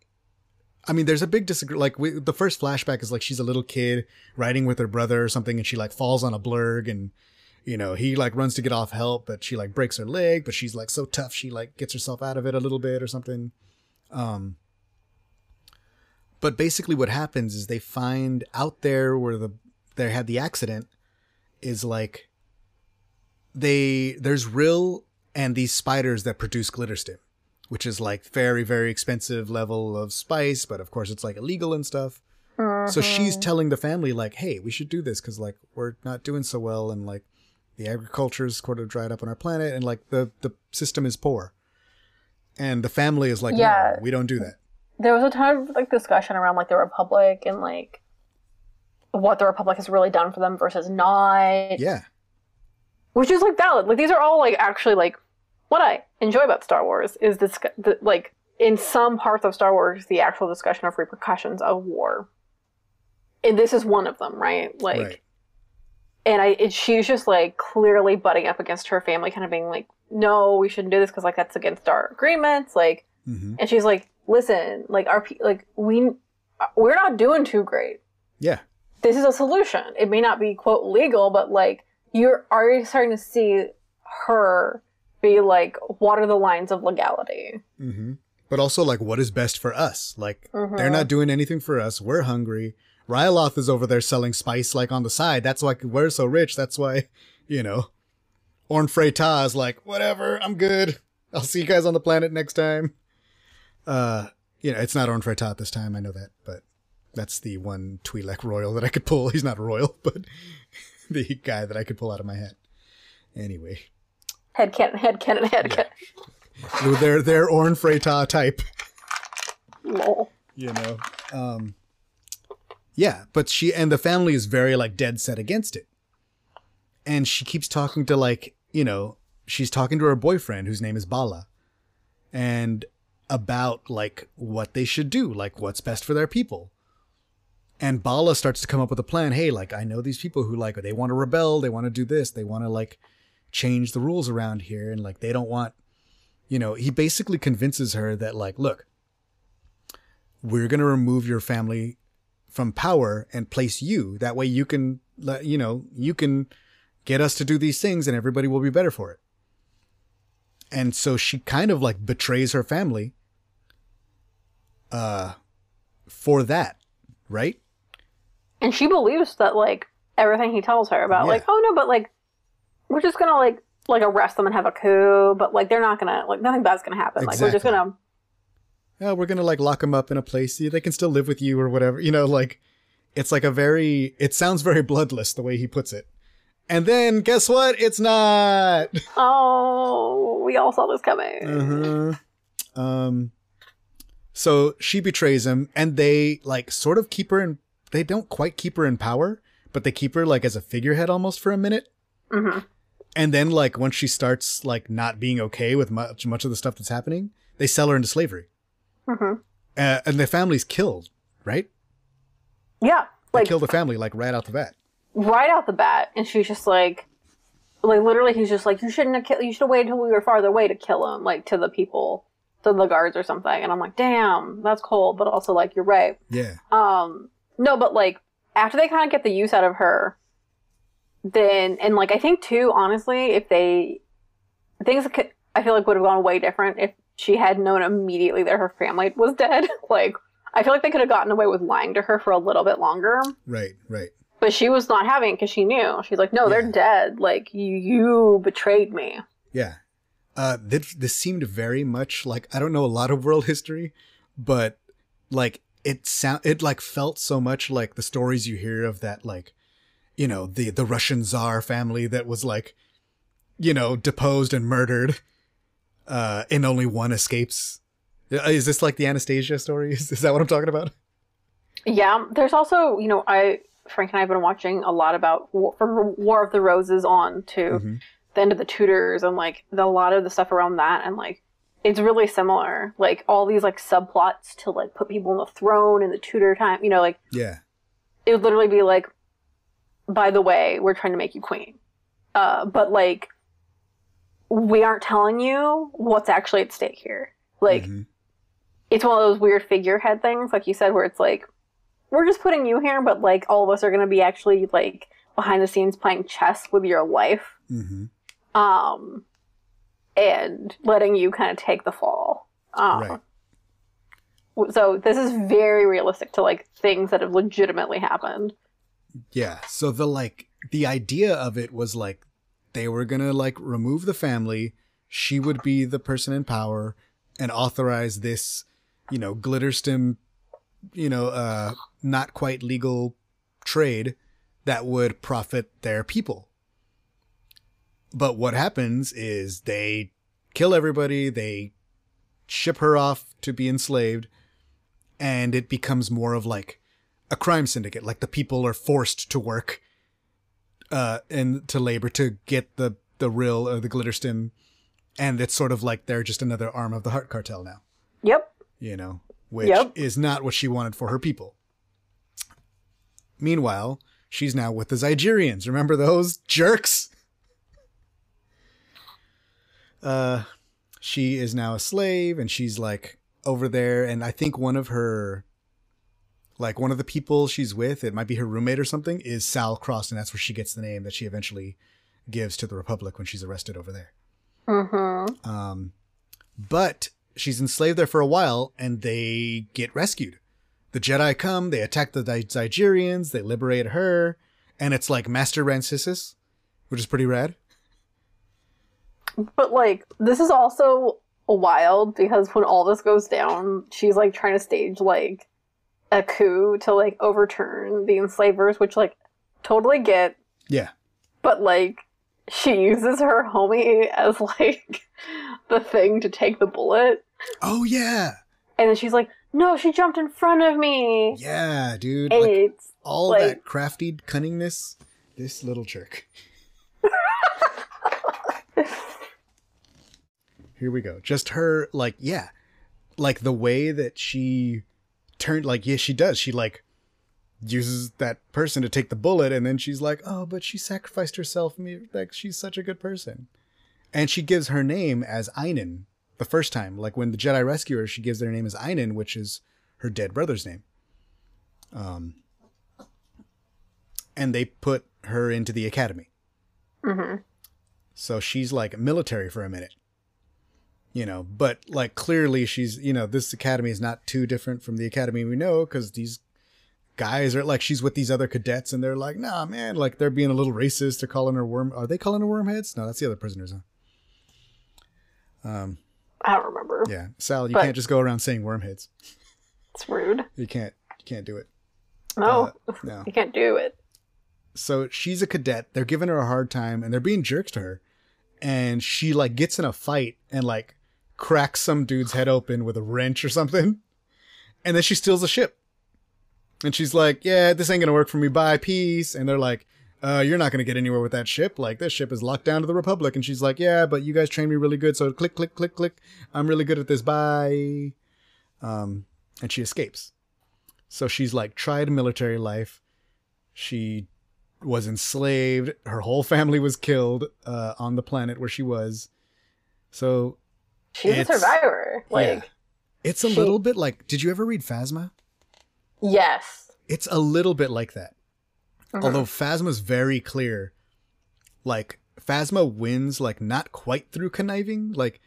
I mean there's a big disagree like we, the first flashback is like she's a little kid riding with her brother or something and she like falls on a blurg and you know, he like runs to get off help but she like breaks her leg but she's like so tough she like gets herself out of it a little bit or something. Um but basically what happens is they find out there where the they had the accident is like they there's ryll and these spiders that produce glitterstim which is like very very expensive level of spice but of course it's like illegal and stuff so uh-huh. she's telling the family like hey we should do this because like we're not doing so well and like the agriculture is sort of dried up on our planet and like the the system is poor and the family is like Yeah. no we don't do that There was a ton of like discussion around like the Republic and like what the Republic has really done for them versus not. yeah Which is like valid. Like these are all like actually like what I enjoy about Star Wars is this the, like in some parts of Star Wars the actual discussion of repercussions of war. And this is one of them, right? Like right and I it, she's just like clearly butting up against her family, kind of being like, "No, we shouldn't do this because like that's against our agreements." Like, hmm and she's like, "Listen, like our like we we're not doing too great. yeah This is a solution. It may not be quote legal, but like you're already starting to see her be like, what are the lines of legality? hmm But also, like, what is best for us? Like, Mhm. they're not doing anything for us. We're hungry. Ryloth is over there selling spice, like, on the side. That's why we're so rich. That's why, you know, Orn Free Taa is like, whatever, I'm good. I'll see you guys on the planet next time. Uh, you know, it's not Orn Free Taa this time. I know that, but that's the one Twi'lek royal that I could pull. He's not royal, but the guy that I could pull out of my hat. Anyway, Head canon, head canon, head canon. they're they're Orn Free Taa type. Lol. you know um yeah but she and the family is very like dead set against it and she keeps talking to like you know she's talking to her boyfriend whose name is bala and about like what they should do like what's best for their people and bala starts to come up with a plan hey like i know these people who like they want to rebel they want to do this they want to like change the rules around here and like they don't want you know he basically convinces her that like look we're going to remove your family from power and place you. That way you can let you know you can get us to do these things and everybody will be better for it. And so she kind of like betrays her family uh for that right? And she believes that like everything he tells her about Yeah. like, oh no, but like we're just gonna like like arrest them and have a coup, but like they're not gonna like nothing bad's gonna happen. Like we're just gonna yeah we're to like lock them up in a place they can still live with you or whatever you know like it's like a very it sounds very bloodless the way he puts it and then guess what it's not Oh we all saw this coming. Uh-huh. Um so she betrays him and they like sort of keep her in they don't quite keep her in power, but they keep her like as a figurehead almost for a minute. hmm And then like once she starts like not being okay with much much of the stuff that's happening, they sell her into slavery. hmm Uh, and the family's killed, right? Yeah, They like kill the family like right out the bat. right out the bat, and she's just like, like literally, he's just like, you shouldn't have killed. You should have waited until we were farther away to kill him, like to the people, to the guards or something. And I'm like, damn, that's cold, but also like you're right. Yeah. Um, no, but like after they kind of get the use out of her, then and like I think too, honestly, if they things could, I feel like would have gone way different if she had known immediately that her family was dead. like I feel like they could have gotten away with lying to her for a little bit longer, Right, right. but she was not having because she knew. She's like, no, Yeah. they're dead. Like you, you betrayed me. Yeah. Uh, this, this seemed very much like I don't know a lot of world history, but like it sound it like felt so much like the stories you hear of that like you know the the Russian Tsar family that was like you know deposed and murdered, uh, and only one escapes. Uh, Is this like the Anastasia story? Is, is that what I'm talking about? Yeah, there's also, you know, I Frank and I have been watching a lot about War, from War of the Roses on to Mhm. the end of the Tudors and like the, a lot of the stuff around that, and like it's really similar. Like all these like subplots to like put people on the throne in the Tudor time. You know, like Yeah. it would literally be like, by the way, we're trying to make you queen, uh, but like we aren't telling you what's actually at stake here. Like Mhm. it's one of those weird figurehead things, like you said, where it's like, we're just putting you here, but like all of us are going to be actually like behind the scenes playing chess with your life, Mhm. um, and letting you kind of take the fall. Um, Right. So this is very realistic to like things that have legitimately happened. Yeah. So the like the idea of it was like they were gonna like remove the family. She would be the person in power and authorize this, you know, glitterstim, you know, uh, not quite legal trade that would profit their people. But what happens is they kill everybody. They ship her off to be enslaved, and it becomes more of like a crime syndicate. Like the people are forced to work, uh, and to labor to get the the ryll or the glitterstim, and it's sort of like they're just another arm of the Hutt cartel now. Yep. You know, which Yep. is not what she wanted for her people. Meanwhile, she's now with the Zygerians. Remember those jerks? Uh, she is now a slave, and she's like over there, and I think one of her like one of the people she's with, it might be her roommate or something, is Sal Cross, and that's where she gets the name that she eventually gives to the Republic when she's arrested over there. Mm-hmm. Um, but she's enslaved there for a while, and they get rescued. The Jedi come, they attack the Zy- Zygerians, they liberate her, and it's like Master Rancisis, which is pretty rad. But like, this is also wild because when all this goes down, she's like trying to stage like a coup to like overturn the enslavers, which like totally get, Yeah, but like she uses her homie as like the thing to take the bullet. Oh yeah, And then she's like, no, she jumped in front of me. yeah, dude. Like it's all like- that crafty cunningness. This little jerk. Here we go. Just her, like, yeah, like the way that she turned, like, yeah, she does. She like uses that person to take the bullet, and then she's like, oh, but she sacrificed herself. Me, like, she's such a good person, and she gives her name as Einan the first time. Like when the Jedi rescue her, she gives their name as Einan, which is her dead brother's name. Um, and they put her into the academy. Mhm. So she's like military for a minute. You know, but like clearly she's, you know, this academy is not too different from the academy we know because these guys are like, she's with these other cadets and they're like, nah, man, like they're being a little racist. They're calling her worm. Are they calling her wormheads? No, that's the other prisoners, huh? Um, I don't remember. yeah. Sal, you But- can't just go around saying wormheads. It's rude. You can't, you can't do it. No, Uh, no. you can't do it. so she's a cadet. They're giving her a hard time and they're being jerks to her. And she like gets in a fight and like cracks some dude's head open with a wrench or something. And then she steals a ship. And she's like, "Yeah, this ain't gonna work for me. Bye, peace." And they're like, uh, you're not to get anywhere with that ship. Like, this ship is locked down to the Republic. And she's like, yeah, but you guys trained me really good. So click, click, click, click. I'm really good at this. Bye. Um, and she escapes. So she's like tried military life. She was enslaved. Her whole family was killed uh, on the planet where she was. So She's a survivor. Like, yeah. it's a she- little bit like. Did you ever read Phasma? yes. It's a little bit like that. Mhm. Although Phasma's very clear. Like Phasma wins, like not quite through conniving, like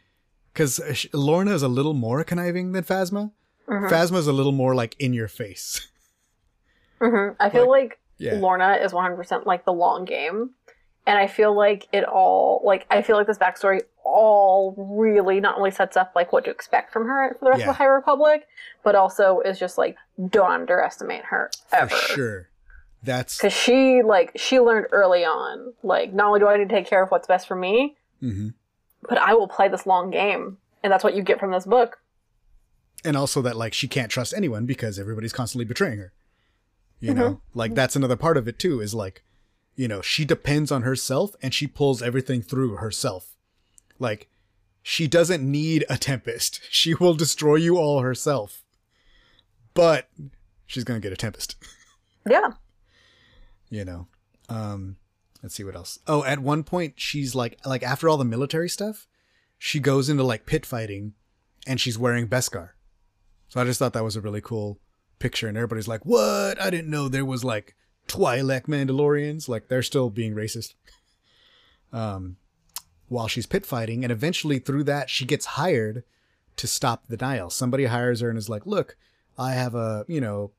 because Lourna is a little more conniving than Phasma. Mhm. Phasma's a little more like in your face. Mhm. I feel like Yeah. Lourna is 100% like the long game. And I feel like it all, like, I feel like this backstory all really not only sets up, like, what to expect from her for the rest Yeah. of the High Republic, but also is just, like, don't underestimate her ever. For sure. That's Because she, like, she learned early on, like, not only do I need to take care of what's best for me, hmm but I will play this long game. And that's what you get from this book. and also that like she can't trust anyone because everybody's constantly betraying her. You know, Mm-hmm. like that's another part of it too. Is like, you know, she depends on herself and she pulls everything through herself. Like, she doesn't need a tempest. She will destroy you all herself. But she's gonna get a tempest. Yeah. you know um let's see what else oh at one point she's like like after all the military stuff she goes into like pit fighting and she's wearing beskar so i just thought that was a really cool picture and everybody's like what i didn't know there was like twi'lek mandalorians like they're still being racist um while she's pit fighting and eventually through that she gets hired to stop the Nihil. Somebody hires her and is like look i have a you know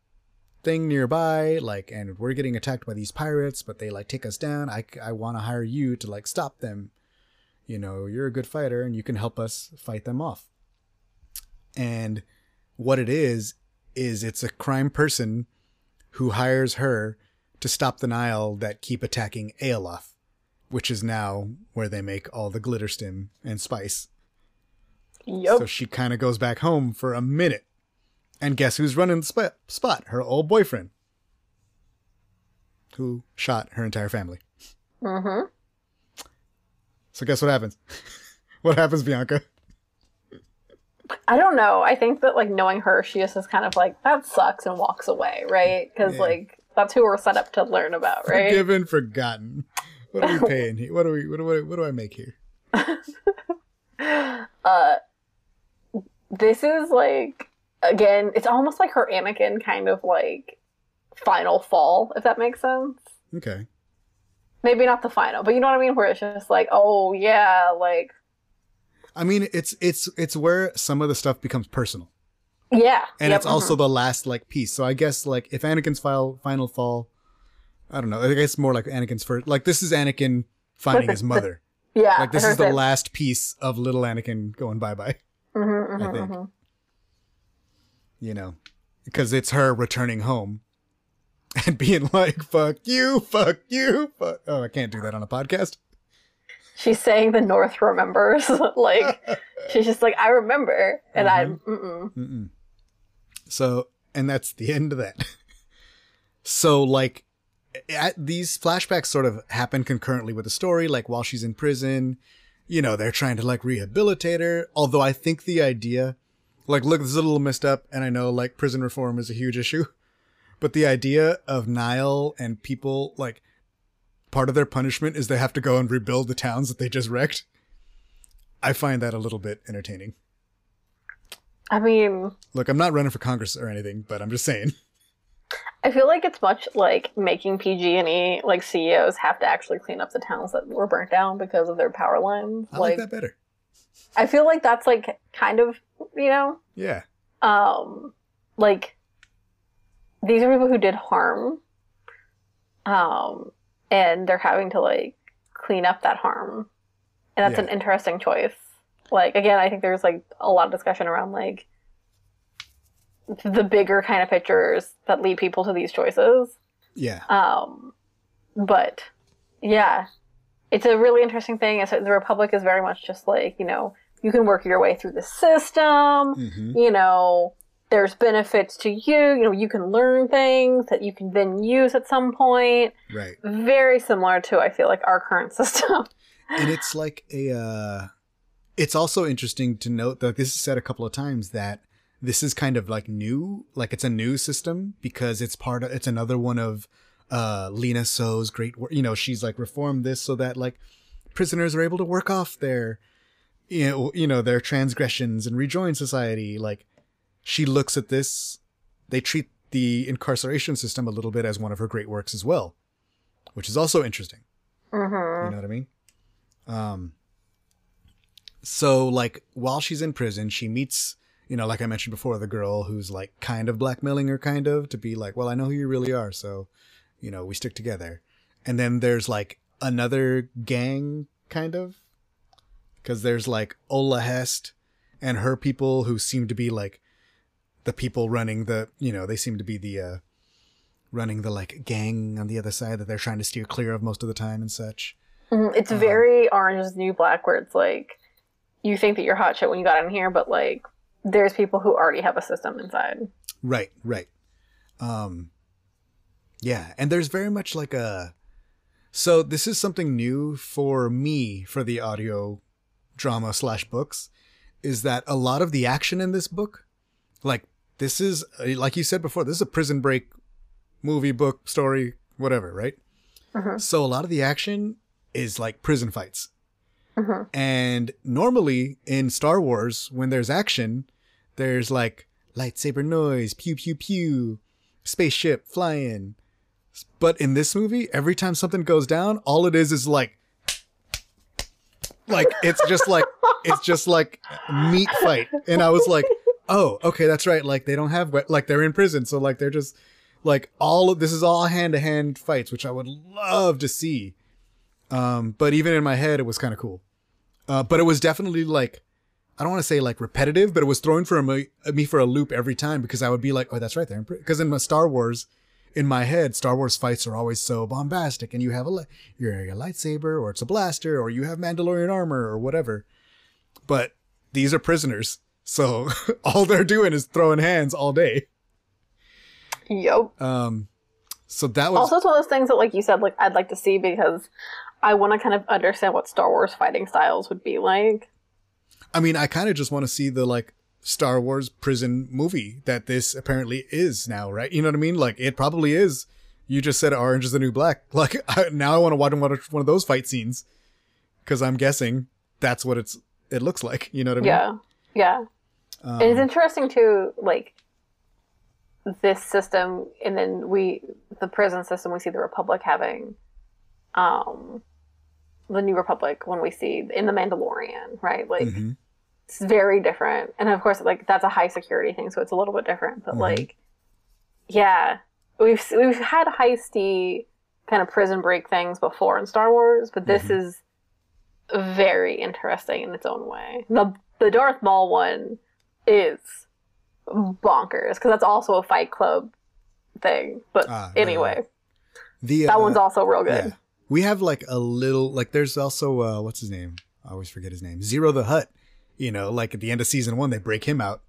thing nearby like and we're getting attacked by these pirates but they like take us down. I, I want to hire you to like stop them. You know you're a good fighter and you can help us fight them off. And what it is is it's a crime person who hires her to stop the Nihil that keep attacking aeoloth which is now where they make all the glitter stim and spice Yup. so she kind of goes back home for a minute. And guess who's running the sp- spot? Her old boyfriend. Who shot her entire family. mm-hmm. So guess what happens? what happens, Bianca? I don't know. I think that like knowing her, she just is kind of like that sucks and walks away, right? Because Yeah. like that's who we're set up to learn about, right? Forgiven, forgotten. What are we paying here? What do we? What do, I, what do I make here? uh, this is like again, it's almost like her Anakin kind of like final fall, if that makes sense. Okay. Maybe not the final, but you know what I mean. Where it's just like, oh yeah, like I mean, it's it's it's where some of the stuff becomes personal, yeah, and yep, it's also mhm. the last like piece. So I guess like if Anakin's final final fall, I don't know. I guess more like Anakin's first. Like this is Anakin finding his mother. yeah. like this is the that. last piece of little Anakin going bye bye. Mhm, I mhm, think. mhm. You know, because it's her returning home and being like, "Fuck you, fuck you, fuck." Oh, I can't do that on a podcast. She's saying the North remembers. like she's just like, I remember, and I. Mhm. Mm-mm. Mm-mm. So, and that's the end of that. so, like, at, these flashbacks sort of happen concurrently with the story. Like, while she's in prison, you know, they're trying to like rehabilitate her. Although I think the idea, like, look, this is a little messed up, and I know like prison reform is a huge issue, but the idea of Nihil and people like part of their punishment is they have to go and rebuild the towns that they just wrecked. I find that a little bit entertaining. I mean, Look, I'm not running for Congress or anything, but I'm just saying. I feel like it's much like making PG and E like CEOs have to actually clean up the towns that were burnt down because of their power lines. I like, that better. I feel like that's like kind of you know, Yeah. um, like these are people who did harm, um, and they're having to like clean up that harm, and that's Yeah. an interesting choice. Like again, I think there's like a lot of discussion around like the bigger kind of pictures that lead people to these choices. Yeah. Um, but yeah, it's a really interesting thing. The Republic is very much just like you know you can work your way through the system. hmm You know, there's benefits to you. You know, you can learn things that you can then use at some point. Right. Very similar to I feel like our current system. And it's like a uh it's also interesting to note that this is said a couple of times that this is kind of like new like it's a new system because it's part of it's another one of uh Lina Soh's great work you know she's like reformed this so that like prisoners are able to work off their you know you know their transgressions and rejoin society. Like she looks at this they treat the incarceration system a little bit as one of her great works as well which is also interesting. Hmm you know what I mean? Um so like while she's in prison, she meets, you know, like I mentioned before, the girl who's like kind of blackmailing her kind of to be like, "Well, I know who you really are, so, you know, we stick together." And then there's like another gang kind of cuz there's like Ola Hest and her people who seem to be like the people running the, you know, they seem to be the uh running the like gang on the other side that they're trying to steer clear of most of the time and such. Mhm. It's Um, very Orange is New Black, where it's like you think that you're hot shit when you got in here, but like there's people who already have a system inside. Right, right. Um yeah, and there's very much like a so this is something new for me for the audio drama slash books is that a lot of the action in this book like this is like you said before this is a prison break movie book story whatever right Mhm. so a lot of the action is like prison fights Mhm. and normally in Star Wars, when there's action, there's like lightsaber noise, pew pew pew, spaceship flying. But in this movie, every time something goes down, all it is is like, like it's just like it's just like meat fight. And I was like, oh, okay, that's right. Like they don't have we- like they're in prison, so like they're just like all of this is all hand to hand fights, which I would love to see. Um, but even in my head, it was kind of cool. Uh, but it was definitely like, I don't want to say like repetitive, but it was thrown for me, me for a loop every time because I would be like, oh, that's right there. Because in my Star Wars, in my head, Star Wars fights are always so bombastic, and you have a li- you're a lightsaber, or it's a blaster, or you have Mandalorian armor, or whatever. But these are prisoners, so all they're doing is throwing hands all day. Yep. Um, so that was Also, it's one of those things that, like you said, like I'd like to see because I want to kind of understand what Star Wars fighting styles would be like. I mean, I kind of just want to see the like Star Wars prison movie that this apparently is now, right? You know what I mean? Like it probably is. You just said Orange is the New Black. Like I, now, I want to watch one of one of those fight scenes because I'm guessing that's what it's it looks like. You know what I mean? Yeah, yeah. Um, it's interesting too, like this system, and then we, the prison system, we see the Republic having, um, the New Republic when we see in the Mandalorian, right? Like mhm. it's very different, and of course, like that's a high security thing, so it's a little bit different. But Mhm. like, yeah, we've we've had heisty kind of prison break things before in Star Wars, but this Mhm. is very interesting in its own way. The the Darth Maul one is bonkers because that's also a Fight Club thing. But Ah, anyway, right. the that uh, one's also real good. Yeah. We have like a little like there's also uh what's his name? I always forget his name. Ziro the Hutt. You know, like at the end of season one they break him out.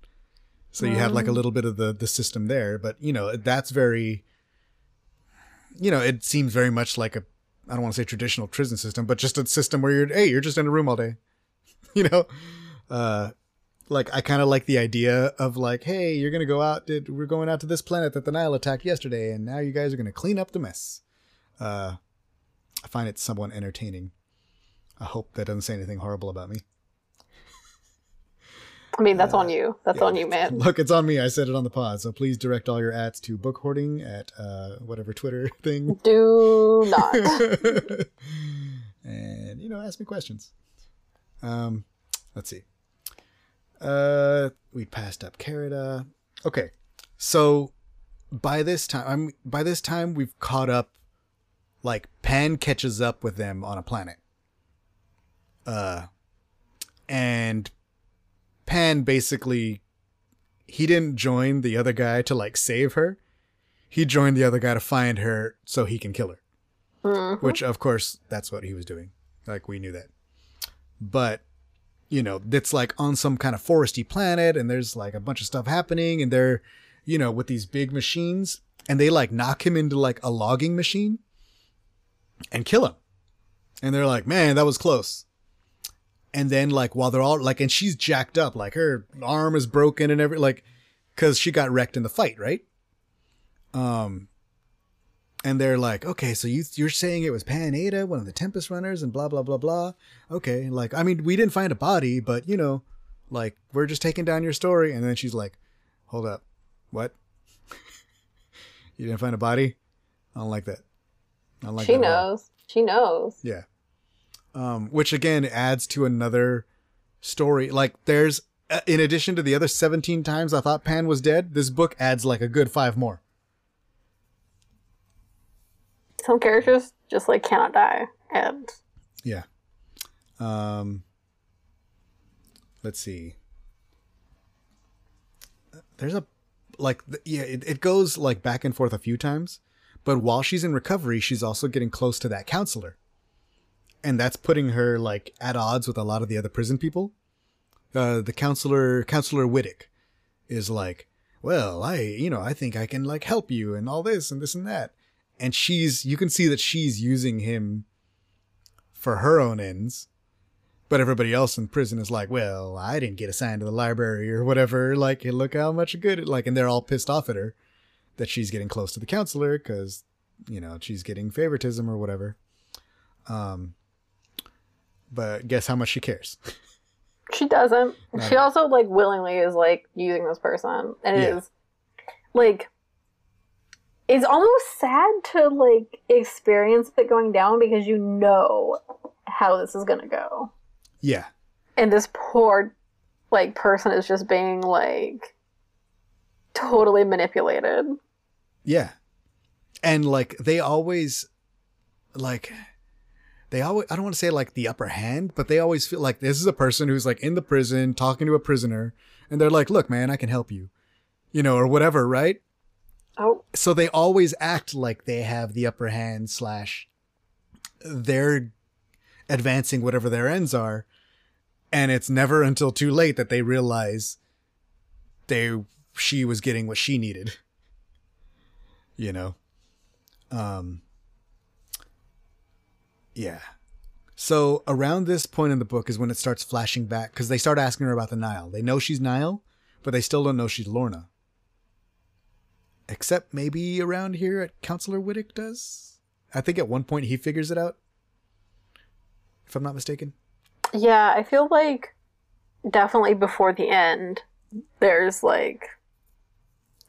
So you have like a Mm. little bit of the the system there, but you know, that's very you know, it seems very much like a I don't want to say traditional prison system, but just a system where you're hey, you're just in a room all day. you know? Uh like I kind of like the idea of like, hey, you're gonna go out. Did we're going out to this planet that the Nihil attacked yesterday, and now you guys are gonna clean up the mess. Uh, I find it somewhat entertaining. I hope that doesn't say anything horrible about me. I mean, that's Uh, on you. That's yeah. on you, man. Look, it's on me. I said it on the pod, so please direct all your ads to book hoarding at uh, whatever Twitter thing. Do not. and you know, ask me questions. Um, let's see. Uh, we passed up Carida. Okay, so by this time, I'm by this time we've caught up. Like Pan catches up with them on a planet. Uh, and Pan basically he didn't join the other guy to like save her. He joined the other guy to find her so he can kill her. Mhm. Which of course that's what he was doing. Like we knew that. But you know, that's like on some kind of foresty planet and there's like a bunch of stuff happening and they're, you know, with these big machines and they like knock him into like a logging machine and kill him. And they're like, man, that was close. And then like while they're all like, and she's jacked up, like her arm is broken and every like, cause she got wrecked in the fight, right? Um, and they're like, okay, so you you're saying it was Pan Eyta, one of the Tempest runners, and blah blah blah blah. Okay, like I mean, we didn't find a body, but you know, like we're just taking down your story. And then she's like, hold up, what? you didn't find a body? I don't like that. I like she knows. She knows. Yeah. Um, which again adds to another story. Like there's, uh, in addition to the other 17 times I thought Pan was dead, this book adds like a good five more. Some characters just like cannot die, and Yeah. Um, let's see. There's a, like, yeah, it, it goes like back and forth a few times, but while she's in recovery, she's also getting close to that counselor. And that's putting her like at odds with a lot of the other prison people. Uh, the counselor, counselor Whittick, is like, well, I, you know, I think I can like help you and all this and this and that. And she's, you can see that she's using him for her own ends. But everybody else in prison is like, well, I didn't get assigned to the library or whatever. Like, look how much good it, like, and they're all pissed off at her that she's getting close to the counselor because, you know, she's getting favoritism or whatever. Um, but guess how much she cares? she doesn't. Not she also like willingly is like using this person, and it is like it's almost sad to like experience it going down because you know how this is gonna go, yeah. and this poor like person is just being like totally manipulated. Yeah. And like they always like they always I don't want to say like the upper hand, but they always feel like this is a person who's like in the prison talking to a prisoner and they're like, "Look, man, I can help you." You know, or whatever, right? Oh, So they always act like they have the upper hand slash they're advancing whatever their ends are. And it's never until too late that they realize they she was getting what she needed. You know? Um Yeah. So around this point in the book is when it starts flashing back because they start asking her about the Nihil. They know she's Nihil, but they still don't know she's Lourna. Except maybe around here at Counselor Whittick does. I think at one point he figures it out. If I'm not mistaken. yeah. I feel like definitely before the end, there's like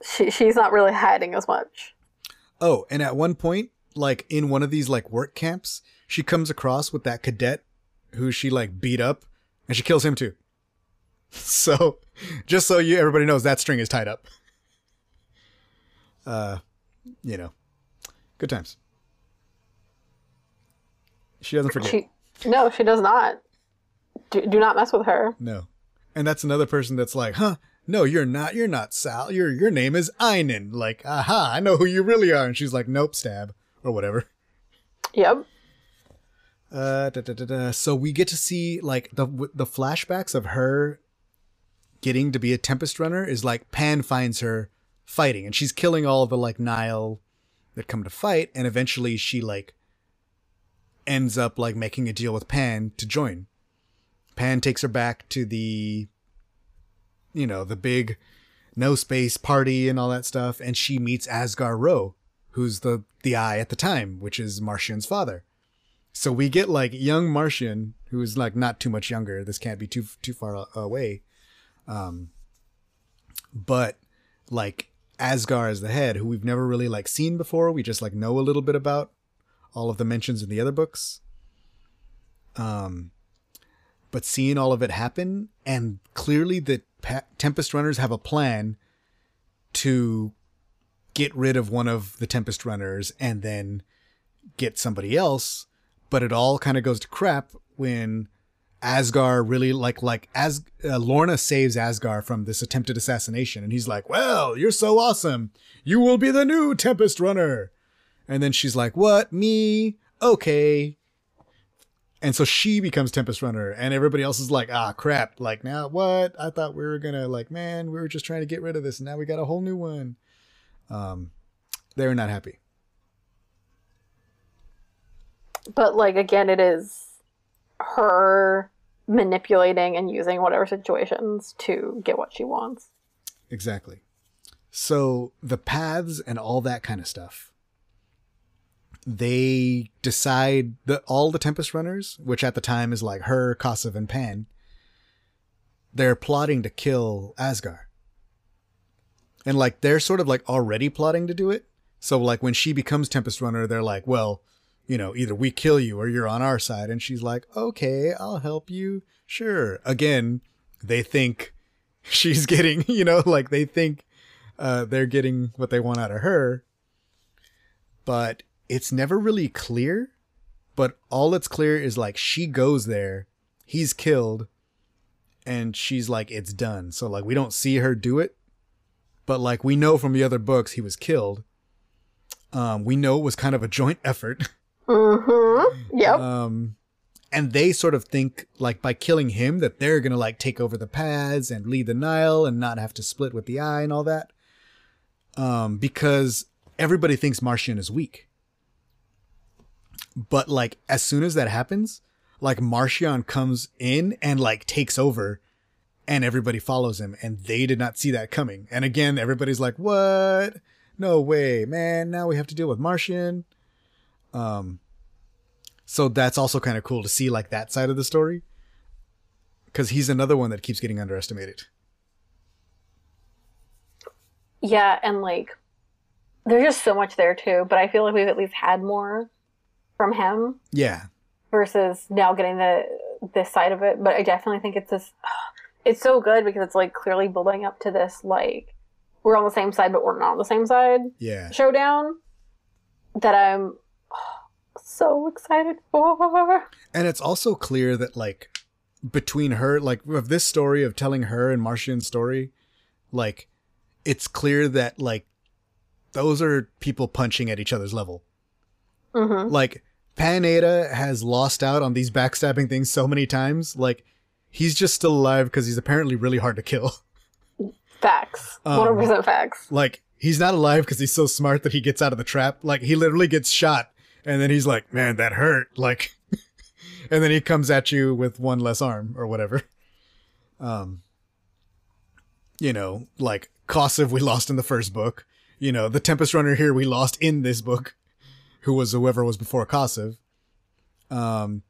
she she's not really hiding as much. Oh, and at one point, like in one of these like work camps, she comes across with that cadet who she like beat up and she kills him too. So, just so you everybody knows that string is tied up. Uh, you know, good times. She doesn't forget. She no, she does not. Do, do not mess with her. No. And that's another person that's like, huh? No, you're not. You're not Sal. Your your name is Einen. Like, aha, I know who you really are. And she's like, nope, stab or whatever. Yep. Uh, da, da, da. So we get to see like the the flashbacks of her getting to be a Tempest runner is like Pan finds her fighting, and she's killing all the like Nihil that come to fight, and eventually she like ends up like making a deal with Pan to join. Pan takes her back to the, you know, the big no space party and all that stuff, and she meets Asgar Ro, who's the the eye at the time, which is Marchion's father. So we get like young Marchion, who is like not too much younger. This can't be too too far away. Um, but like Asgar is the head, who we've never really like seen before. We just like know a little bit about all of the mentions in the other books. Um, but seeing all of it happen, and clearly the pa- Tempest Runners have a plan to get rid of one of the Tempest Runners and then get somebody else. But it all kind of goes to crap when Asgar really like like as uh, Lourna saves Asgar from this attempted assassination, and he's like, "Well, you're so awesome. You will be the new Tempest Runner." And then she's like, "What? Me? Okay." And so she becomes Tempest Runner, and everybody else is like, ah, crap. Like, now what? I thought we were gonna, like, man, we were just trying to get rid of this, and now we got a whole new one. Um, they're not happy. But like again, it is her manipulating and using whatever situations to get what she wants. Exactly. So the paths and all that kind of stuff. They decide that all the Tempest runners, which at the time is like her, Kassav, and Pan, they're plotting to kill Asgar. And like they're sort of like already plotting to do it. So like when she becomes Tempest Runner, they're like, well, you know, either we kill you or you're on our side. And she's like, okay, I'll help you. Sure. Again, they think she's getting, you know, like they think uh, they're getting what they want out of her. But it's never really clear. But all that's clear is like she goes there, he's killed, and she's like, it's done. So like we don't see her do it. But like we know from the other books he was killed. Um, we know it was kind of a joint effort. Mm-hmm. Yep. Um, and they sort of think like by killing him that they're gonna like take over the paths and lead the Nihil and not have to split with the eye and all that. Um, because everybody thinks Marchion is weak. But like as soon as that happens, like Marchion comes in and like takes over and everybody follows him and they did not see that coming. And again, everybody's like, "What? No way, man. Now we have to deal with Marchion." Um so that's also kind of cool to see like that side of the story cuz he's another one that keeps getting underestimated. Yeah, and like there's just so much there too, but I feel like we've at least had more from him Yeah. versus now getting the this side of it. But I definitely think it's this it's so good because it's like clearly building up to this like we're on the same side but we're not on the same side Yeah. showdown that I'm so excited for. And it's also clear that like between her like of this story of telling her and Marchion's story, like it's clear that like those are people punching at each other's level. Mm-hmm. Like Pan Eyta has lost out on these backstabbing things so many times. Like he's just still alive because he's apparently really hard to kill. Facts. Um, 100% facts. like he's not alive because he's so smart that he gets out of the trap. Like he literally gets shot and then he's like, "Man, that hurt." Like and then he comes at you with one less arm or whatever. Um you know, like Kassav we lost in the first book. You know, the Tempest Runner here we lost in this book, who was whoever was before Kassav. Um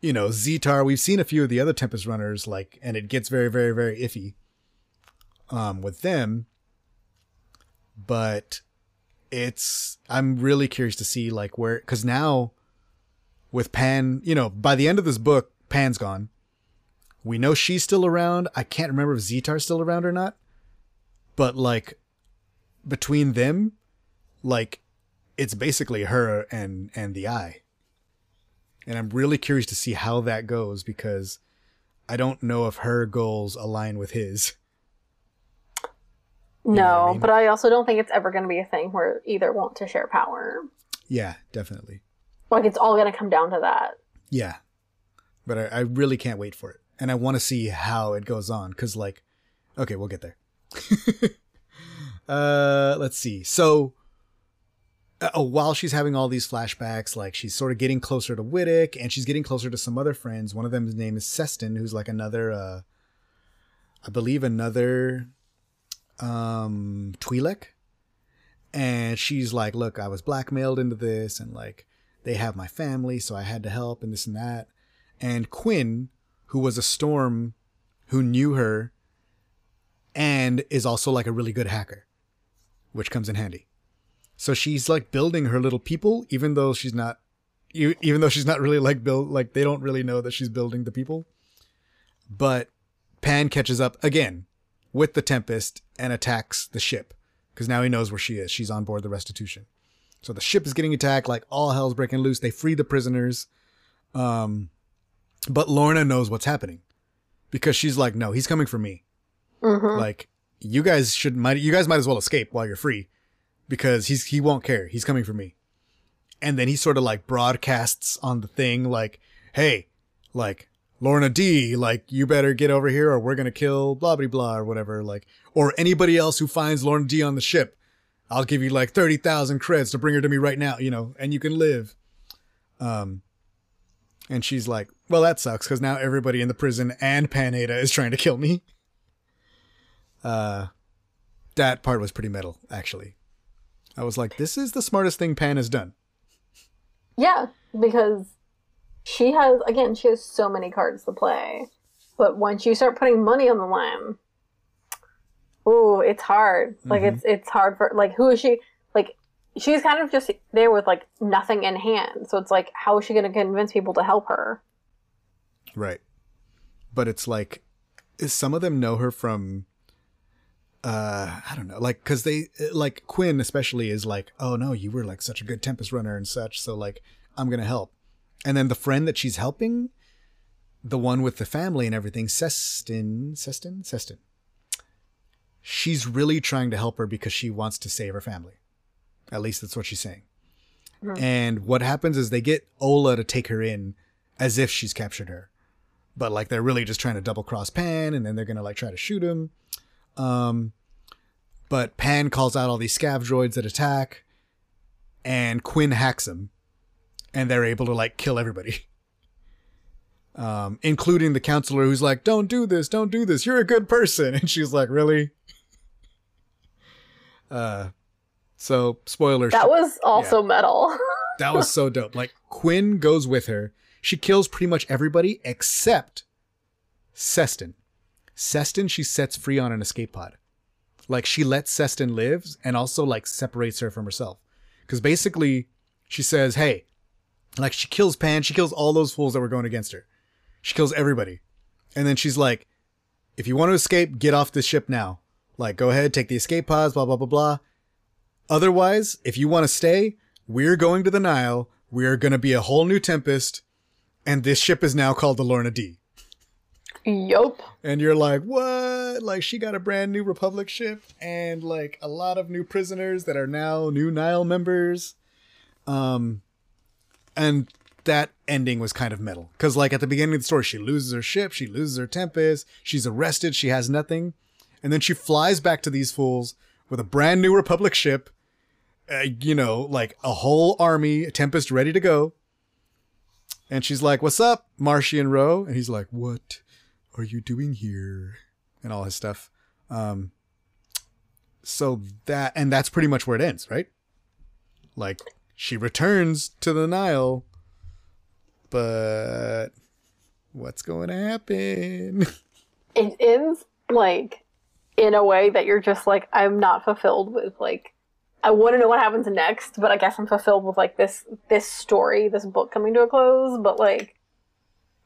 you know, Zeetar, we've seen a few of the other Tempest Runners, like, and it gets very, very, very iffy um, with them. But it's, I'm really curious to see, like, where, because now with Pan, you know, by the end of this book, Pan's gone. We know she's still around. I can't remember if Zeetar's still around or not. But, like, between them, like, it's basically her and, and the eye and I'm really curious to see how that goes because I don't know if her goals align with his. No, I mean? but I also don't think it's ever going to be a thing where either want to share power. Yeah, definitely. Like it's all going to come down to that. Yeah, but I, I really can't wait for it, and I want to see how it goes on because, like, okay, we'll get there. uh, let's see. So, uh, while she's having all these flashbacks, like she's sort of getting closer to Wittick, and she's getting closer to some other friends. One of them's name is Seston, who's like another, uh, I believe, another um Twi'lek. And she's like, "Look, I was blackmailed into this, and like they have my family, so I had to help, and this and that." And Quinn, who was a storm, who knew her, and is also like a really good hacker, which comes in handy. So she's like building her little people, even though she's not, even though she's not really like build, like they don't really know that she's building the people. But Pan catches up again with the Tempest and attacks the ship because now he knows where she is. She's on board the Restitution. So the ship is getting attacked, like all hell's breaking loose. They free the prisoners, um, but Lourna knows what's happening because she's like, "No, he's coming for me. hmm Like you guys should might you guys might as well escape while you're free." Because he's he won't care. He's coming for me. And then he sort of like broadcasts on the thing like hey, like Lourna Dee, like you better get over here or we're gonna kill blah blah blah or whatever, like or anybody else who finds Lourna Dee on the ship. I'll give you like thirty thousand creds to bring her to me right now, you know, and you can live. Um and she's like, Well that sucks, because now everybody in the prison and Pan-Eyta is trying to kill me. Uh that part was pretty metal, actually. I was like, this is the smartest thing Pan has done. Yeah, because she has again, she has so many cards to play. But once you start putting money on the line, ooh, it's hard. Like Mhm. it's it's hard for like who is she? Like she's kind of just there with like nothing in hand. So it's like how is she going to convince people to help her? Right. But it's like is some of them know her from uh I don't know, like cuz they like Quinn especially is like, "Oh no, you were like such a good Tempest runner and such, so like I'm going to help." And then the friend that she's helping, the one with the family and everything, Sestin, Sestin, Sestin. She's really trying to help her because she wants to save her family. At least that's what she's saying. Mhm. And what happens is they get Ola to take her in as if she's captured her but like they're really just trying to double cross Pan, and then they're gonna like try to shoot him. Um, but Pan calls out all these scav droids that attack, and Quinn hacks them, and they're able to like kill everybody, um, including the counselor who's like, "Don't do this, don't do this. You're a good person," and she's like, "Really?" Uh, so spoilers. That was also metal. That was so dope. Like Quinn goes with her. She kills pretty much everybody except Seston. Seston she sets free on an escape pod. Like she lets Seston live and also like separates her from herself. Cuz basically she says, "Hey, like she kills Pan, she kills all those fools that were going against her. She kills everybody." And then she's like, "If you want to escape, get off this ship now. Like go ahead, take the escape pods, blah blah blah blah. Otherwise, if you want to stay, we're going to the Nihil. We're going to be a whole new Tempest. And this ship is now called the Lorna D. yup. And you're like, what? Like, she got a brand new Republic ship and like a lot of new prisoners that are now new Nihil members. Um, and that ending was kind of metal. Because, like, at the beginning of the story, she loses her ship, she loses her Tempest, she's arrested, she has nothing. And then she flies back to these fools with a brand new Republic ship, uh, you know, like a whole army, a Tempest ready to go. And she's like, What's up, Marchion Ro? And he's like, What are you doing here? And all his stuff. Um, so that, and that's pretty much where it ends, right? Like, she returns to the Nihil, but what's going to happen? It ends like in a way that you're just like I'm not fulfilled with like I want to know what happens next, but I guess I'm fulfilled with like this this story, this book coming to a close, but like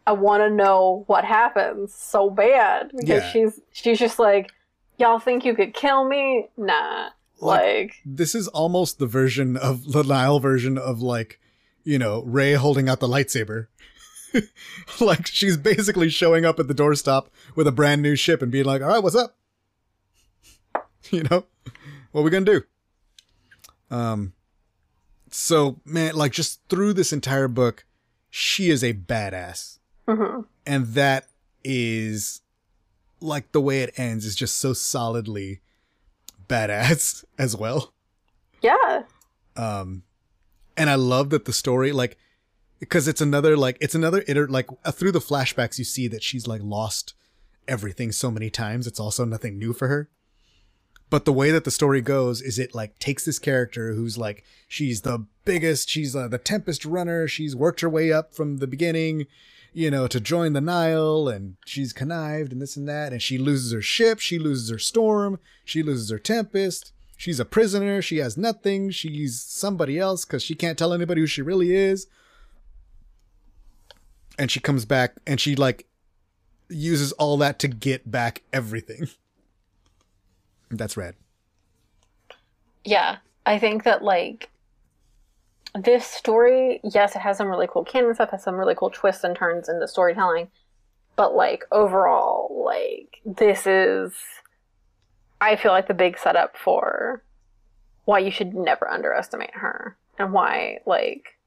I want to know what happens so bad because Yeah. she's she's just like y'all think you could kill me? Nah. Like, this is almost the version of the Nihil version of like, you know, Rey holding out the lightsaber. like she's basically showing up at the doorstop with a brand new ship and being like, "All right, what's up?" You know, what we gonna do? Um. So man, like just through this entire book, she is a badass, mhm. and that is like the way it ends is just so solidly badass as well. yeah. um and i love that the story like because it's another like it's another iter like uh, through the flashbacks you see that she's like lost everything so many times it's also nothing new for her but the way that the story goes is it like takes this character who's like she's the biggest she's uh, the tempest runner she's worked her way up from the beginning you know to join the Nihil and she's connived and this and that and she loses her ship she loses her storm she loses her tempest she's a prisoner she has nothing she's somebody else because she can't tell anybody who she really is. And she comes back and she like uses all that to get back everything. That's rad. Yeah, I think that like this story, yes, it has some really cool canon stuff, has some really cool twists and turns in the storytelling, but like overall, like this is, I feel like the big setup for why you should never underestimate her and why like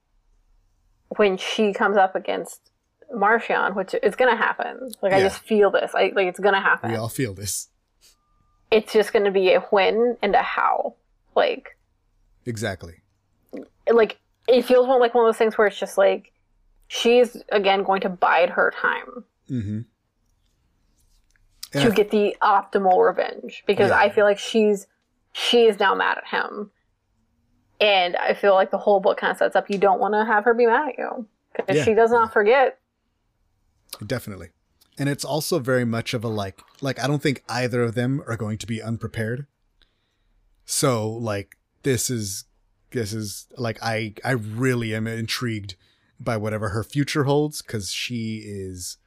when she comes up against Marchion, which is gonna happen. Like I just feel this. I like it's gonna happen. We all feel this. It's just gonna be a when and a how. Like Exactly. Like it feels more like one of those things where it's just like she's again going to bide her time Mm-hmm. to get the optimal revenge because Yeah. I feel like she's she is now mad at him. And I feel like the whole book kind of sets up you don't want to have her be mad at you because Yeah. she does not forget. Definitely. And it's also very much of a like like I don't think either of them are going to be unprepared. So like this is this is like I I really am intrigued by whatever her future holds cuz she is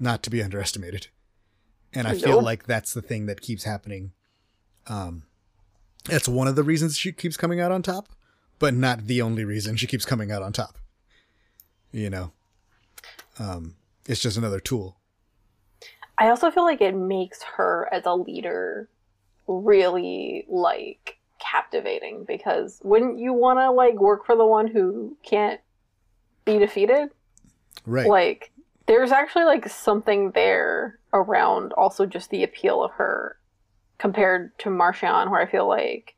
not to be underestimated. And I feel like that's the thing that keeps happening. Um that's one of the reasons she keeps coming out on top, but not the only reason she keeps coming out on top. You know. Um it's just another tool. I also feel like it makes her as a leader really like captivating because wouldn't you want to like work for the one who can't be defeated? Right. Like there's actually like something there around also just the appeal of her compared to Marchion where I feel like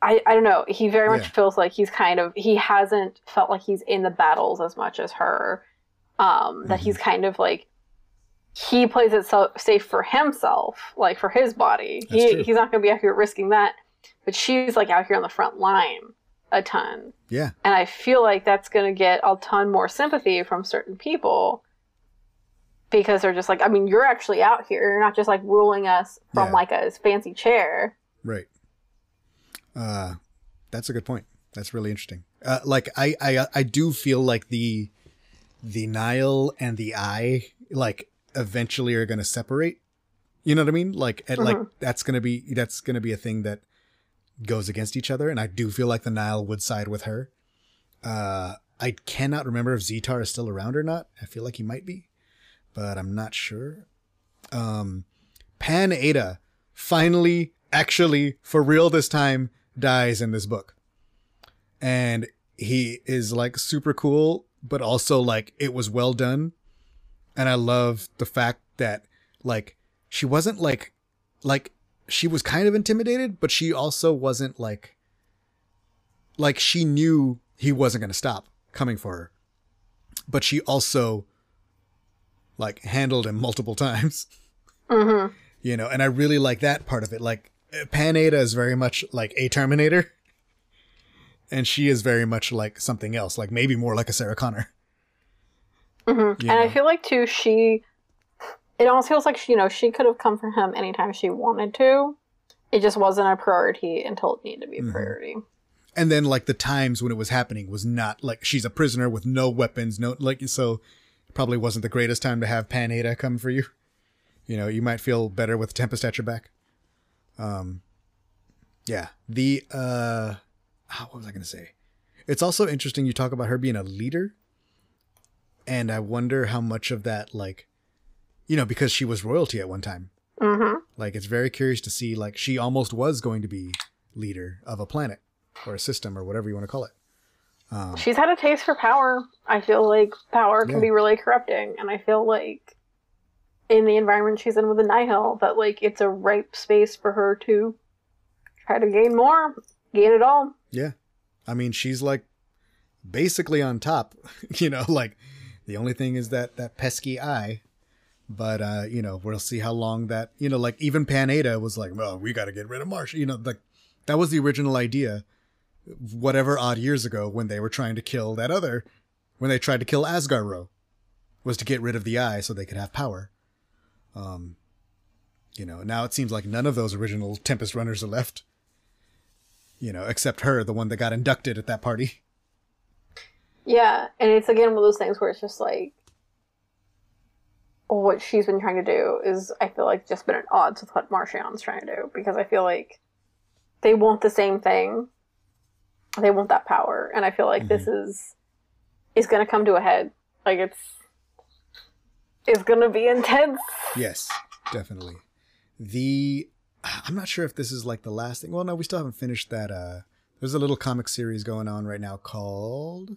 I, I don't know. He very much Yeah. feels like he's kind of he hasn't felt like he's in the battles as much as her. Um, that Mhm. he's kind of like he plays it so safe for himself, like for his body. That's He true. he's not going to be out here risking that. But she's like out here on the front line a ton. yeah. And I feel like that's going to get a ton more sympathy from certain people because they're just like, I mean, you're actually out here. You're not just like ruling us from Yeah. like a fancy chair. Right. Uh, that's a good point. That's really interesting. Uh, like I, I, I do feel like the, the Nihil and the Eye, like eventually are going to separate. You know what I mean? Like, at, like Mhm. that's going to be, that's going to be a thing that goes against each other. And I do feel like the Nihil would side with her. Uh, I cannot remember if Zeetar is still around or not. I feel like he might be, but I'm not sure. Um, Pan Eyta finally, actually, for real this time, dies in this book. And he is like super cool, but also like it was well done. And I love the fact that like she wasn't like like she was kind of intimidated, but she also wasn't like like she knew he wasn't going to stop coming for her. But she also like handled him multiple times Mm-hmm. you know and i really like that part of it like Pan Eyta is very much like a terminator and she is very much like something else like maybe more like a sarah connor Mm-hmm. You And I feel like too, she, it almost feels like she, you know, she could have come for him anytime she wanted to. It just wasn't a priority until it needed to be a Mhm. priority. and then like the times when it was happening was not like she's a prisoner with no weapons no like so probably wasn't the greatest time to have Pan Eyta come for you you know you might feel better with tempest at your back um yeah the uh ah, what was i gonna say it's also interesting you talk about her being a leader and i wonder how much of that like you know because she was royalty at one time Mm-hmm. like it's very curious to see like she almost was going to be leader of a planet or a system or whatever you want to call it um, She's had a taste for power. I feel like power can Yeah. be really corrupting, and I feel like in the environment she's in with the Nihil, that like it's a ripe space for her to try to gain more, gain it all. yeah i mean she's like basically on top you know like the only thing is that that pesky eye but uh you know we'll see how long that you know like even Pan Eyta was like well we got to get rid of marsh you know like that was the original idea whatever odd years ago when they were trying to kill that other when they tried to kill Asgar Ro was to get rid of the eye so they could have power. Um you know now it seems like none of those original tempest runners are left you know except her the one that got inducted at that party Yeah, and it's again one of those things where it's just like what she's been trying to do is I feel like just been at odds with what Marchion's trying to do because I feel like they want the same thing. They want that power, and I feel like this is is going to come to a head. Like it's it's going to be intense. Yes, definitely. The I'm not sure if this is like the last thing. Well, no, we still haven't finished that. Uh, there's a little comic series going on right now called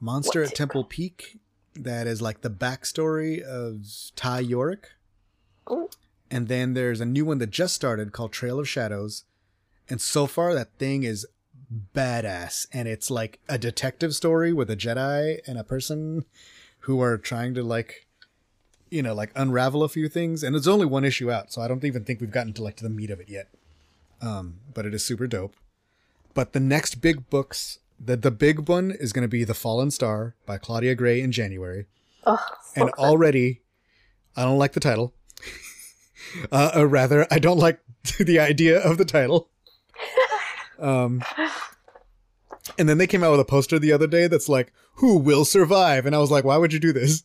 Monster What's at Temple Peak. That is like the backstory of Ty Yorrick. Ooh. And then there's a new one that just started called Trail of Shadows. And so far, that thing is badass. And it's like a detective story with a Jedi and a person who are trying to like, you know, like unravel a few things. And it's only one issue out, so I don't even think we've gotten to like to the meat of it yet. Um, but it is super dope. But the next big books, the the big one is going to be The Fallen Star by Claudia Gray in January. So And already, I don't like the title. uh, or rather, I don't like the idea of the title. Um, and then they came out with a poster the other day that's like, "Who will survive?" And I was like, "Why would you do this?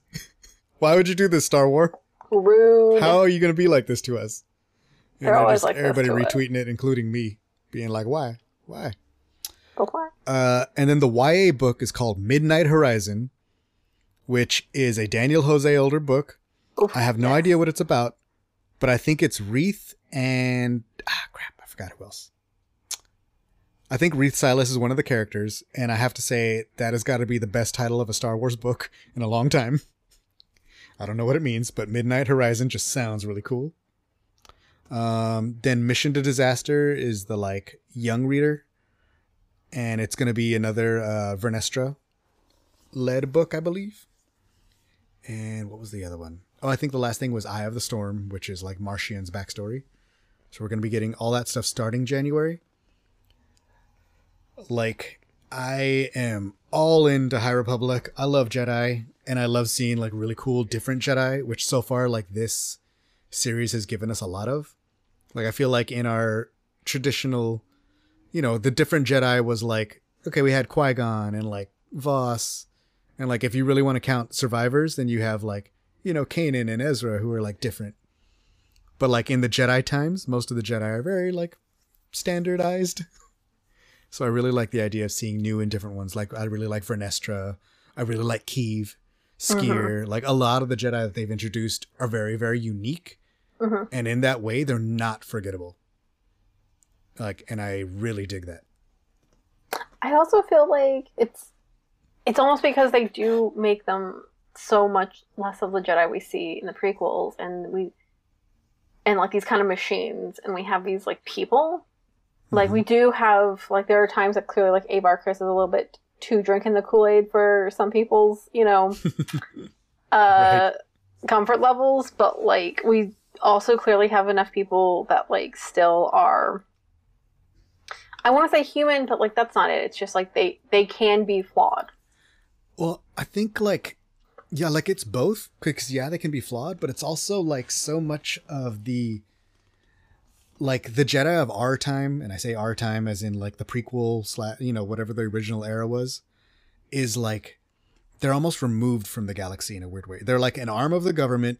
Why would you do this, Star Wars? rude. How are you going to be like this to us?" And They're always like this everybody retweeting it, including me, being like, "Why? Why?" Uh, and then the YA book is called Midnight Horizon, which is a Daniel Jose Older book. Oof, I have no yes. idea what it's about, but I think it's Reath and ah crap, I forgot who else. I think Reath Silas is one of the characters, and I have to say that has got to be the best title of a Star Wars book in a long time. I don't know what it means, but Midnight Horizon just sounds really cool. Um, then Mission to Disaster is the like young reader, and it's going to be another uh, Vernestra led book, I believe. And what was the other one? Oh, I think the last thing was Eye of the Storm, which is like Marchion's backstory. So we're going to be getting all that stuff starting January. Like, I am all into High Republic. I love Jedi, and I love seeing like really cool different Jedi, which so far, like this series has given us a lot of. Like, I feel like in our traditional, you know, the different Jedi was like, okay, we had Qui Gon and like Vos, and like if you really want to count survivors, then you have like you know Kanan and Ezra who are like different. But like in the Jedi times, most of the Jedi are very like standardized. so I really like the idea of seeing new and different ones. Like I really like Vernestra. I really like Keeve, Sskeer. Like a lot of the Jedi that they've introduced are very very unique, Mhm. and in that way they're not forgettable. Like, and I really dig that. I also feel like it's it's almost because they do make them so much less of the Jedi we see in the prequels, and we and like these kind of machines, and we have these like people. Like we do have like there are times that clearly like Avar Kriss is a little bit too drinking the Kool Aid for some people's you know uh comfort levels, but like we also clearly have enough people that like still are I want to say human, but like that's not it. It's just like they they can be flawed. Well, I think like yeah, like it's both because yeah, they can be flawed, but it's also like so much of the like the Jedi of our time, and I say our time as in like the prequel slash you know whatever the original era was, is like they're almost removed from the galaxy in a weird way. They're like an arm of the government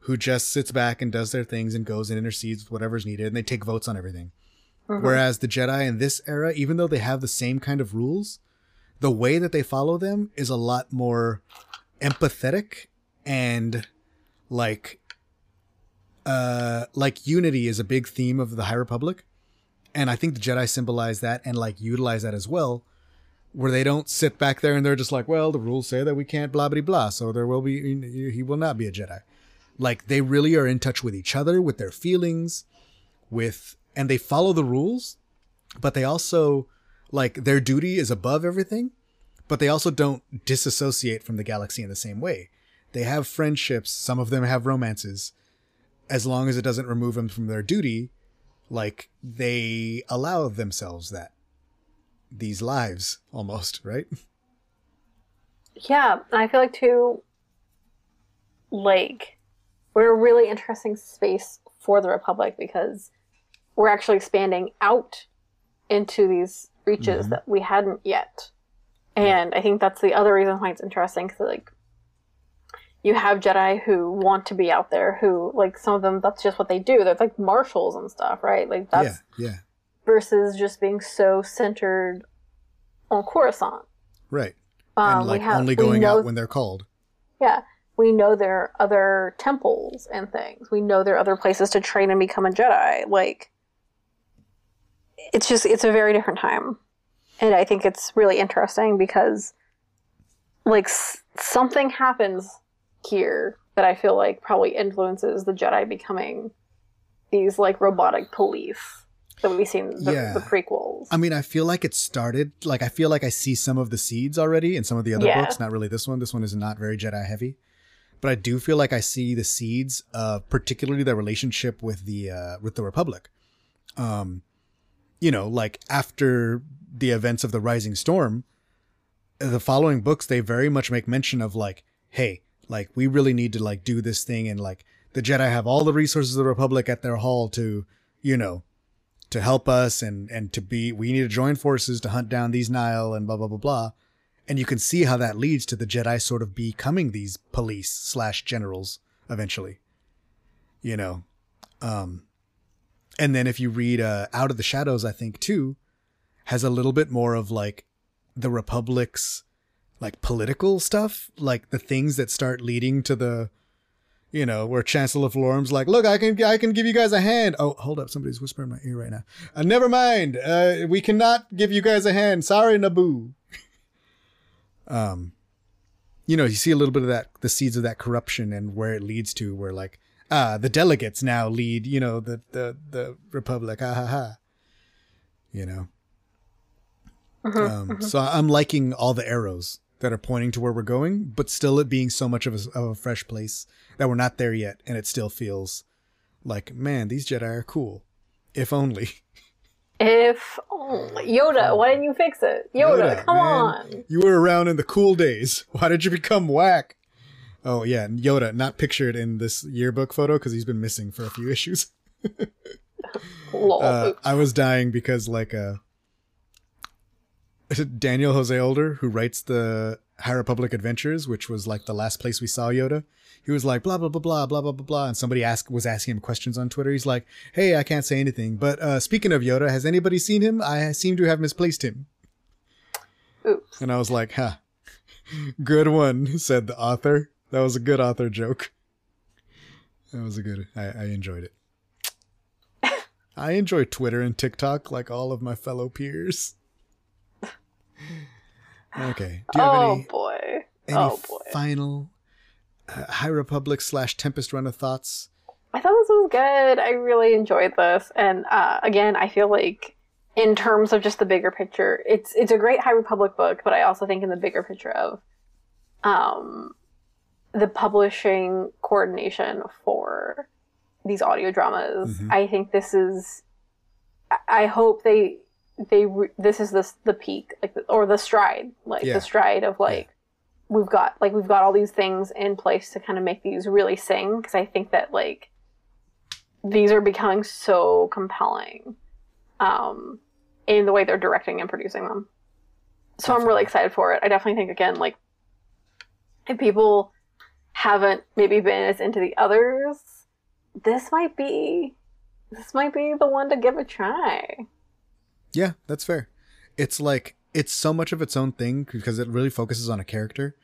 who just sits back and does their things and goes and intercedes with whatever's needed, and they take votes on everything. Whereas the Jedi in this era, even though they have the same kind of rules, the way that they follow them is a lot more empathetic and like uh like unity is a big theme of the High Republic. And I think the Jedi symbolize that and like utilize that as well, where they don't sit back there and they're just like, well, the rules say that we can't blah blah blah, so there will be he will not be a Jedi. Like they really are in touch with each other, with their feelings, with and they follow the rules, but they also like their duty is above everything, but they also don't disassociate from the galaxy in the same way. They have friendships, some of them have romances. As long as it doesn't remove them from their duty, like they allow themselves that. These lives almost, right? Yeah, I feel like too, like we're a really interesting space for the Republic because we're actually expanding out into these reaches Mhm. that we hadn't yet, and I think that's the other reason why it's interesting because like you have Jedi who want to be out there, who like some of them that's just what they do. They're like marshals and stuff, right? Like that's yeah, yeah. versus just being so centered on Coruscant. Right. Um, and like have, only going know, out when they're called. Yeah, we know there are other temples and things. We know there are other places to train and become a Jedi. Like, it's just it's a very different time, and I think it's really interesting because like s- something happens here that I feel like probably influences the Jedi becoming these like robotic police that we've seen the, Yeah. the prequels. I mean, I feel like it started like I feel like I see some of the seeds already in some of the other Yeah. books. Not really this one. This one is not very Jedi heavy, but I do feel like I see the seeds of particularly the relationship with the uh, with the Republic. Um, you know, like after the events of the Rising Storm, the following books they very much make mention of like, hey, like we really need to like do this thing and like the Jedi have all the resources of the Republic at their hall to, you know, to help us and and to be we need to join forces to hunt down these Nihil and blah blah blah blah. And you can see how that leads to the Jedi sort of becoming these police slash generals eventually. You know. Um and then if you read uh Out of the Shadows, I think too, has a little bit more of like the Republic's like political stuff, like the things that start leading to the you know, where Chancellor Florum's like, "Look, I can, I can give you guys a hand." Oh, hold up, somebody's whispering in my ear right now. Uh, never mind, uh, we cannot give you guys a hand. Sorry, Naboo. um, you know, you see a little bit of that, the seeds of that corruption and where it leads to, where like, ah, the delegates now lead, you know, the the the Republic. Ah ha ha. You know. Um, So I'm liking all the arrows that are pointing to where we're going, but still it being so much of a, of a fresh place that we're not there yet, and it still feels like, man, these Jedi are cool. If only. if oh, Yoda, why didn't you fix it? Yoda, come man, on. You were around in the cool days. Why did you become whack? Oh yeah, and Yoda not pictured in this yearbook photo because he's been missing for a few issues. Uh, I was dying because like uh Daniel Jose Older, who writes the High Republic Adventures, which was like the last place we saw Yoda, he was like blah blah blah blah blah blah blah blah, and somebody asked was asking him questions on Twitter. He's like, "Hey, I can't say anything, but uh, speaking of Yoda, has anybody seen him? I seem to have misplaced him." Oops. And I was like, "Huh, good one," said the author. That was a good author joke. That was a good. I, I enjoyed it. I enjoy Twitter and TikTok like all of my fellow peers. Okay. Do you have oh any boy. any oh boy. final uh, High Republic slash Tempest Run of thoughts? I thought this was good. I really enjoyed this, and uh, again, I feel like in terms of just the bigger picture, it's it's a great High Republic book. But I also think in the bigger picture of um, the publishing coordination for these audio dramas, Mhm. I think this is. I- hope they they this is the the peak like or the stride like Yeah. the stride of like we've got like we've got all these things in place to kind of make these really sing because I think that like these are becoming so compelling um in the way they're directing and producing them. So I'm really excited for it. I definitely think again like if people haven't maybe been as into the others, this might be this might be the one to give a try. Yeah, that's fair. It's like it's so much of its own thing because it really focuses on a character.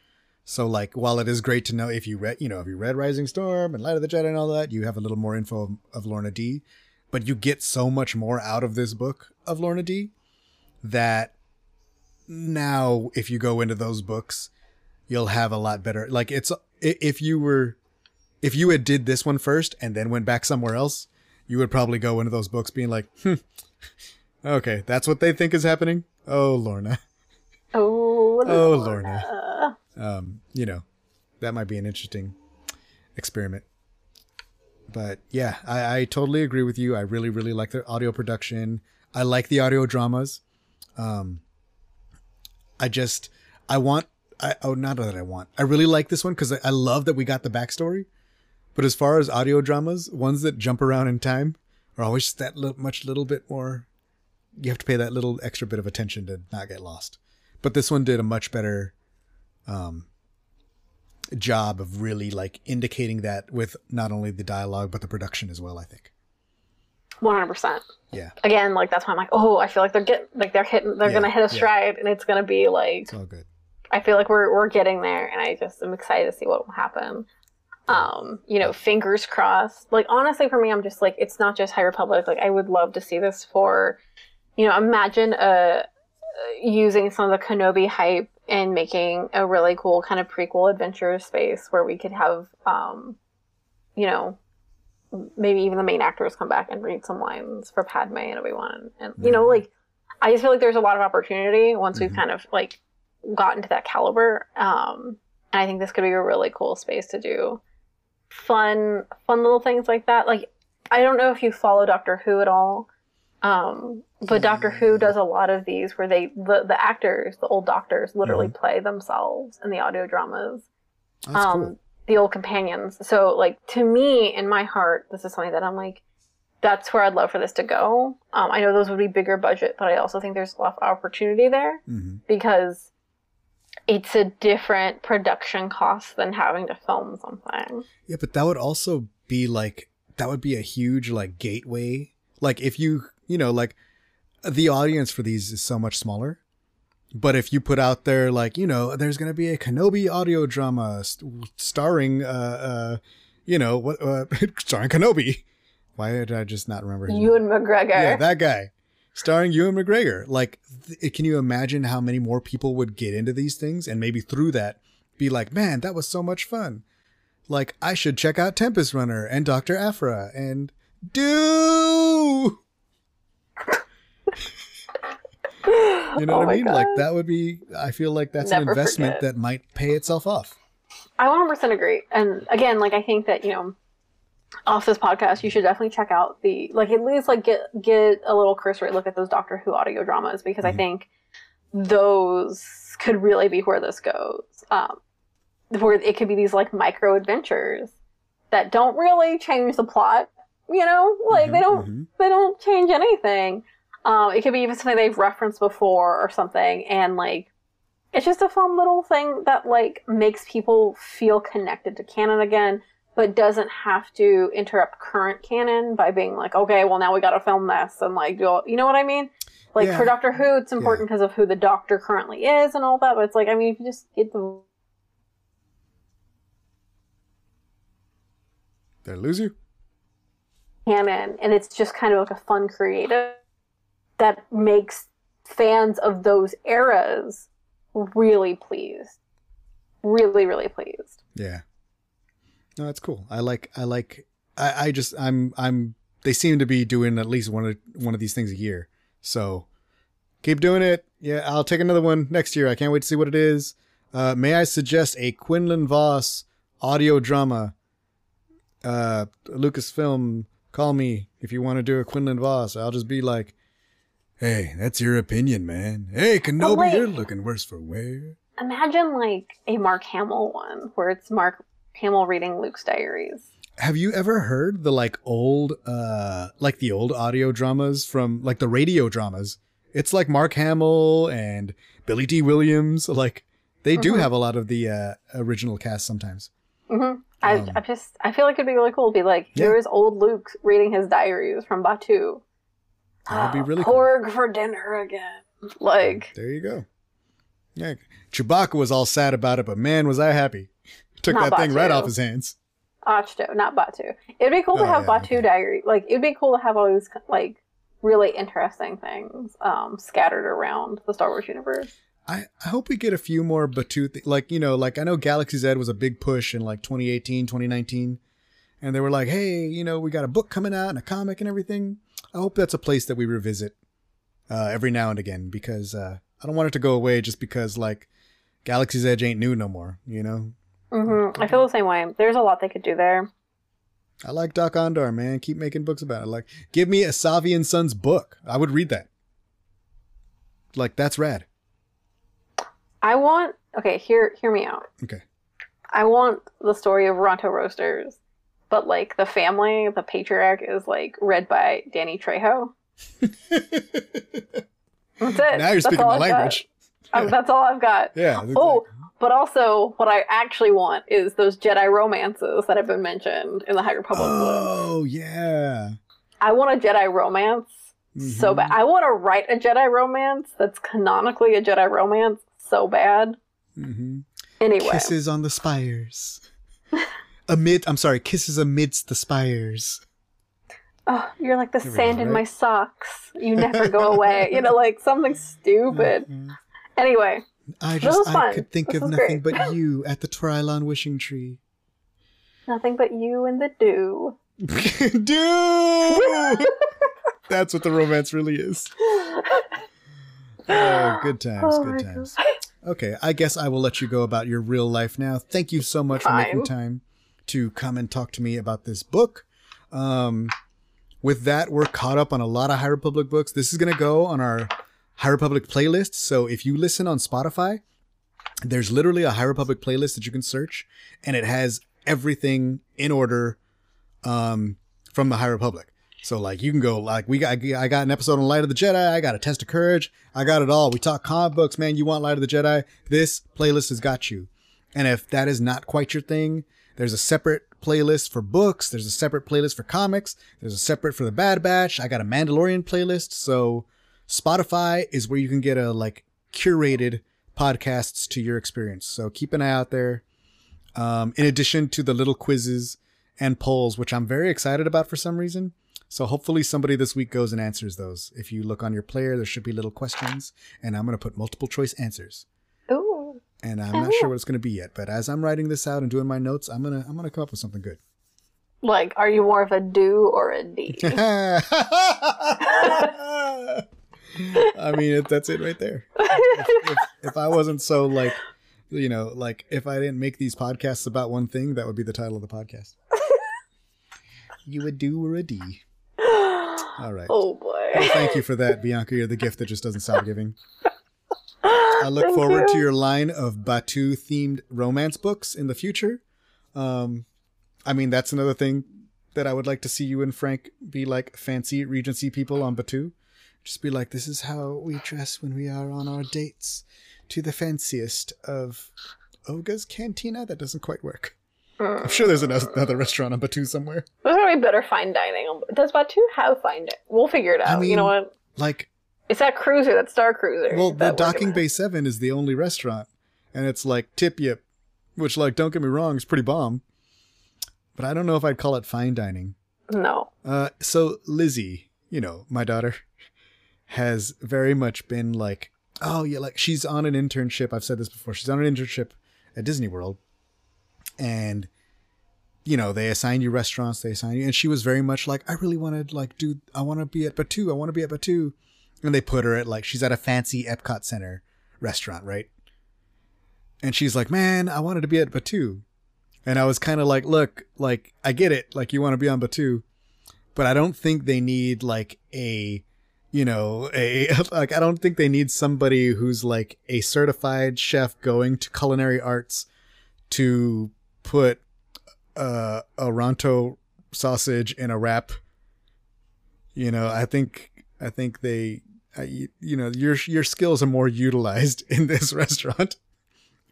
So like while it is great to know if you read you know if you read Rising Storm and Light of the Jedi and all that, you have a little more info of, of Lourna Dee, but you get so much more out of this book of Lourna Dee that now if you go into those books, you'll have a lot better like it's if you were if you had did this one first and then went back somewhere else, you would probably go into those books being like, hmm, okay, that's what they think is happening. Oh, Lourna. Oh, Oh, Lourna. Um, you know, that might be an interesting experiment. But yeah, I, I totally agree with you. I really, really like the audio production. I like the audio dramas. Um, I just, I want, I, oh, not that I want. I really like this one because I, I love that we got the backstory. But as far as audio dramas, ones that jump around in time are always that much little bit more. You have to pay that little extra bit of attention to not get lost. But this one did a much better um, job of really like indicating that with not only the dialogue but the production as well. I think. One hundred percent. Yeah, Again, like that's why I'm like, oh, I feel like they're getting like they're hitting, they're Yeah, gonna hit a yeah. stride, and it's gonna be like it's all good. I feel like we're we're getting there, and I just am excited to see what will happen. Um, you know, fingers crossed. Like honestly, for me, I'm just like it's not just High Republic. Like I would love to see this for, you know, imagine uh using some of the Kenobi hype and making a really cool kind of prequel adventure space where we could have, um, you know, maybe even the main actors come back and read some lines for Padme and Obi Wan, and you know, like I just feel like there's a lot of opportunity once we've Mhm. kind of like gotten to that caliber. Um, and I think this could be a really cool space to do fun, fun little things like that. Like I don't know if you follow Doctor Who at all. Um, but Doctor Who does a lot of these where they the, the actors, the old doctors, literally play themselves in the audio dramas That's um, cool. the old companions. So, like to me, in my heart, this is something that I'm like, that's where I'd love for this to go. Um, I know those would be bigger budget, but I also think there's a lot of opportunity there hmm because it's a different production cost than having to film something. Yeah, but that would also be like that would be a huge like gateway. Like if you you know like the audience for these is so much smaller. But if you put out there like you know there's gonna be a Kenobi audio drama st- starring uh uh you know what uh, starring Kenobi. Why did I just not remember his name? McGregor. Yeah, that guy. Starring Ewan McGregor. Like, th- can you imagine how many more people would get into these things and maybe through that be like, man, that was so much fun. Like, I should check out Tempest Runner and Dr. Aphra and do. You know Oh what I mean? Like, that would be, I feel like that's an investment forget. that might pay itself off. I 100% agree. And again, like I think that, you know, off this podcast, you should definitely check out the like at least like get get a little cursory look at those Doctor Who audio dramas because I Mhm. think those could really be where this goes. Um, where it could be these like micro adventures that don't really change the plot. You know, like they Mhm, don't mhm. they don't change anything. Um, it could be even something they've referenced before or something, and like it's just a fun little thing that like makes people feel connected to canon again, but doesn't have to interrupt current canon by being like, okay, well now we got to film this and like do you know what I mean? Like Yeah. for Doctor Who, it's important because of who the Doctor currently is and all that. But it's like, I mean, if you just get the Did I lose you? canon and it's just kind of like a fun creative that makes fans of those eras really pleased really really pleased Yeah. No, that's cool. I like I like I, I just I'm I'm they seem to be doing at least one of one of these things a year. So keep doing it. Yeah, I'll take another one next year. I can't wait to see what it is. Uh, may I suggest a Quinlan Vos audio drama? Uh, Lucasfilm, call me if you want to do a Quinlan Vos. I'll just be like, "Hey, that's your opinion, man. Hey, Kenobi, wait. you're looking worse for wear." imagine like a mark hamill one where it's mark hamill reading luke's diaries Have you ever heard the like old uh like the old audio dramas from like the radio dramas? It's like Mark Hamill and Billy Dee Williams. Like they do Mhm. have a lot of the uh original cast sometimes. hmm I, Um, I just i feel like it'd be really cool to be like Yeah. here's old luke reading his diaries from batuu That would be Ah, really cool. porg for dinner again like There you go. Yeah. Chewbacca was all sad about it, but man was I happy. Took Not that thing right off his hands. Ahch-To, not Batuu. It'd be cool to Oh, have yeah, Batuu okay. diary. Like it'd be cool to have all these like really interesting things um, scattered around the Star Wars universe. I, I hope we get a few more Batuu, th- like, you know, like I know Galaxy's Edge was a big push in like 2018, 2019. And they were like, hey, you know, we got a book coming out and a comic and everything. I hope that's a place that we revisit uh, every now and again because uh, I don't want it to go away just because, like, Galaxy's Edge ain't new no more, you know? Hmm I feel the same way. There's a lot they could do there. I like Dok-Ondar, man. Keep making books about it. Like, give me a Savi and Sons book. I would read that. Like, that's rad. I want. Okay, hear hear me out. Okay. I want the story of Ronto Roasters, but like the family, the patriarch is like read by Danny Trejo. That's it. now you're That's speaking my language. Um, that's all I've got. Yeah. Oh. But also, what I actually want is those Jedi romances that have been mentioned in the High Republic book. Oh, yeah. I want a Jedi romance so Mhm. bad. I want to write a Jedi romance that's canonically a Jedi romance so bad. hmm Anyway, Kisses on the spires. Amid, I'm sorry, kisses amidst the spires. oh, you're like the There we sand go, in my socks. You never go away. you know, like something stupid. Mhm. Anyway, I just I fun. could think This of nothing great. but you at the Trilon wishing tree. Nothing but you and the dew. dew. That's what the romance really is. Oh, good times, Oh good times. Okay, I guess I will let you go about your real life now. Thank you so much for making time to come and talk to me about this book. Um, with that, we're caught up on a lot of High Republic books. This is going to go on our High Republic playlist. So if you listen on Spotify, there's literally a High Republic playlist that you can search, and it has everything in order um, from the High Republic. So like you can go like we got I got an episode on Light of the Jedi, I got a Test of Courage, I got it all. We talk comic books, man. You want Light of the Jedi? This playlist has got you. And if that is not quite your thing, there's a separate playlist for books. There's a separate playlist for comics. There's a separate for the Bad Batch. I got a Mandalorian playlist. So Spotify is where you can get a like curated podcasts to your experience. So keep an eye out there. Um, in addition to the little quizzes and polls, which I'm very excited about for some reason. So hopefully somebody this week goes and answers those. If you look on your player, there should be little questions, and I'm going to put multiple choice answers. Ooh. And I'm not sure what it's going to be yet, but as I'm writing this out and doing my notes, I'm gonna I'm gonna come up with something good. Like, are you more of a do or a D? I mean, it, that's it right there. If, if, if I wasn't so like, you know, like if I didn't make these podcasts about one thing, that would be the title of the podcast. you a do or a D? All right. oh boy. Well, thank you for that, Bianca. You're the gift that just doesn't stop giving. I look Thank forward to your line of Batuu themed romance books in the future. Um, I mean, that's another thing that I would like to see you and Frank be like fancy Regency people on Batuu. Just be like, this is how we dress when we are on our dates to the fanciest of Oga's Cantina. That doesn't quite work. I'm sure there's another restaurant on Batuu somewhere. There's gonna better fine dining. Does Batuu have fine dining? We'll figure it I out. you know what? Like, It's that cruiser, that Star Cruiser. Well, the Docking Bay 7 is the only restaurant, and it's like Tip Yip, which, like, don't get me wrong, is pretty bomb. But I don't know if I'd call it fine dining. No. Uh, so Lizzie, you know, my daughter, has very much been like, oh, yeah, like, she's on an internship. I've said this before. She's on an internship at Disney World, and you know they assign you restaurants. They assign you and she was very much like i really want to like do i want to be at batuu. I want to be at batuu. And they put her at like she's at a fancy epcot center restaurant right? And she's like man i wanted to be at batuu. And i was kind of like look like i get it. Like you want to be on batuu. But i don't think they need like a you know a like i don't think they need somebody who's like a certified chef going to culinary arts to put uh, a Ronto sausage in a wrap. You know, I think I think they, I, you know, your your skills are more utilized in this restaurant.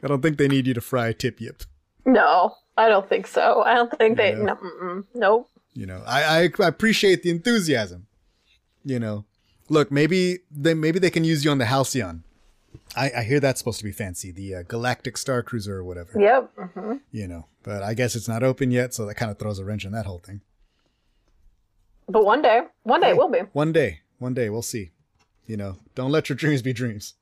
I don't think they need you to fry tip yip. No, I don't think so. I don't think they. Yeah. No, nope. You know, I, I I appreciate the enthusiasm. You know, look, maybe they maybe they can use you on the Halcyon. I, I hear that's supposed to be fancy, the uh, Galactic Star Cruiser or whatever. Yep. hmm You know, but I guess it's not open yet, so that kind of throws a wrench in that whole thing. But one day, one day it will be. One day, one day, we'll see. You know, don't let your dreams be dreams.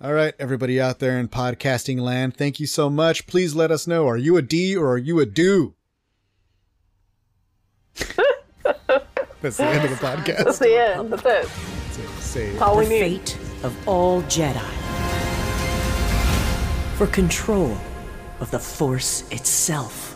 All right, everybody out there in podcasting land, thank you so much. Please let us know are you a D or are you a do? That's the end of the podcast. That's the end. That's it. Say- say- That's all the we need. fate of all Jedi. For control of the Force itself.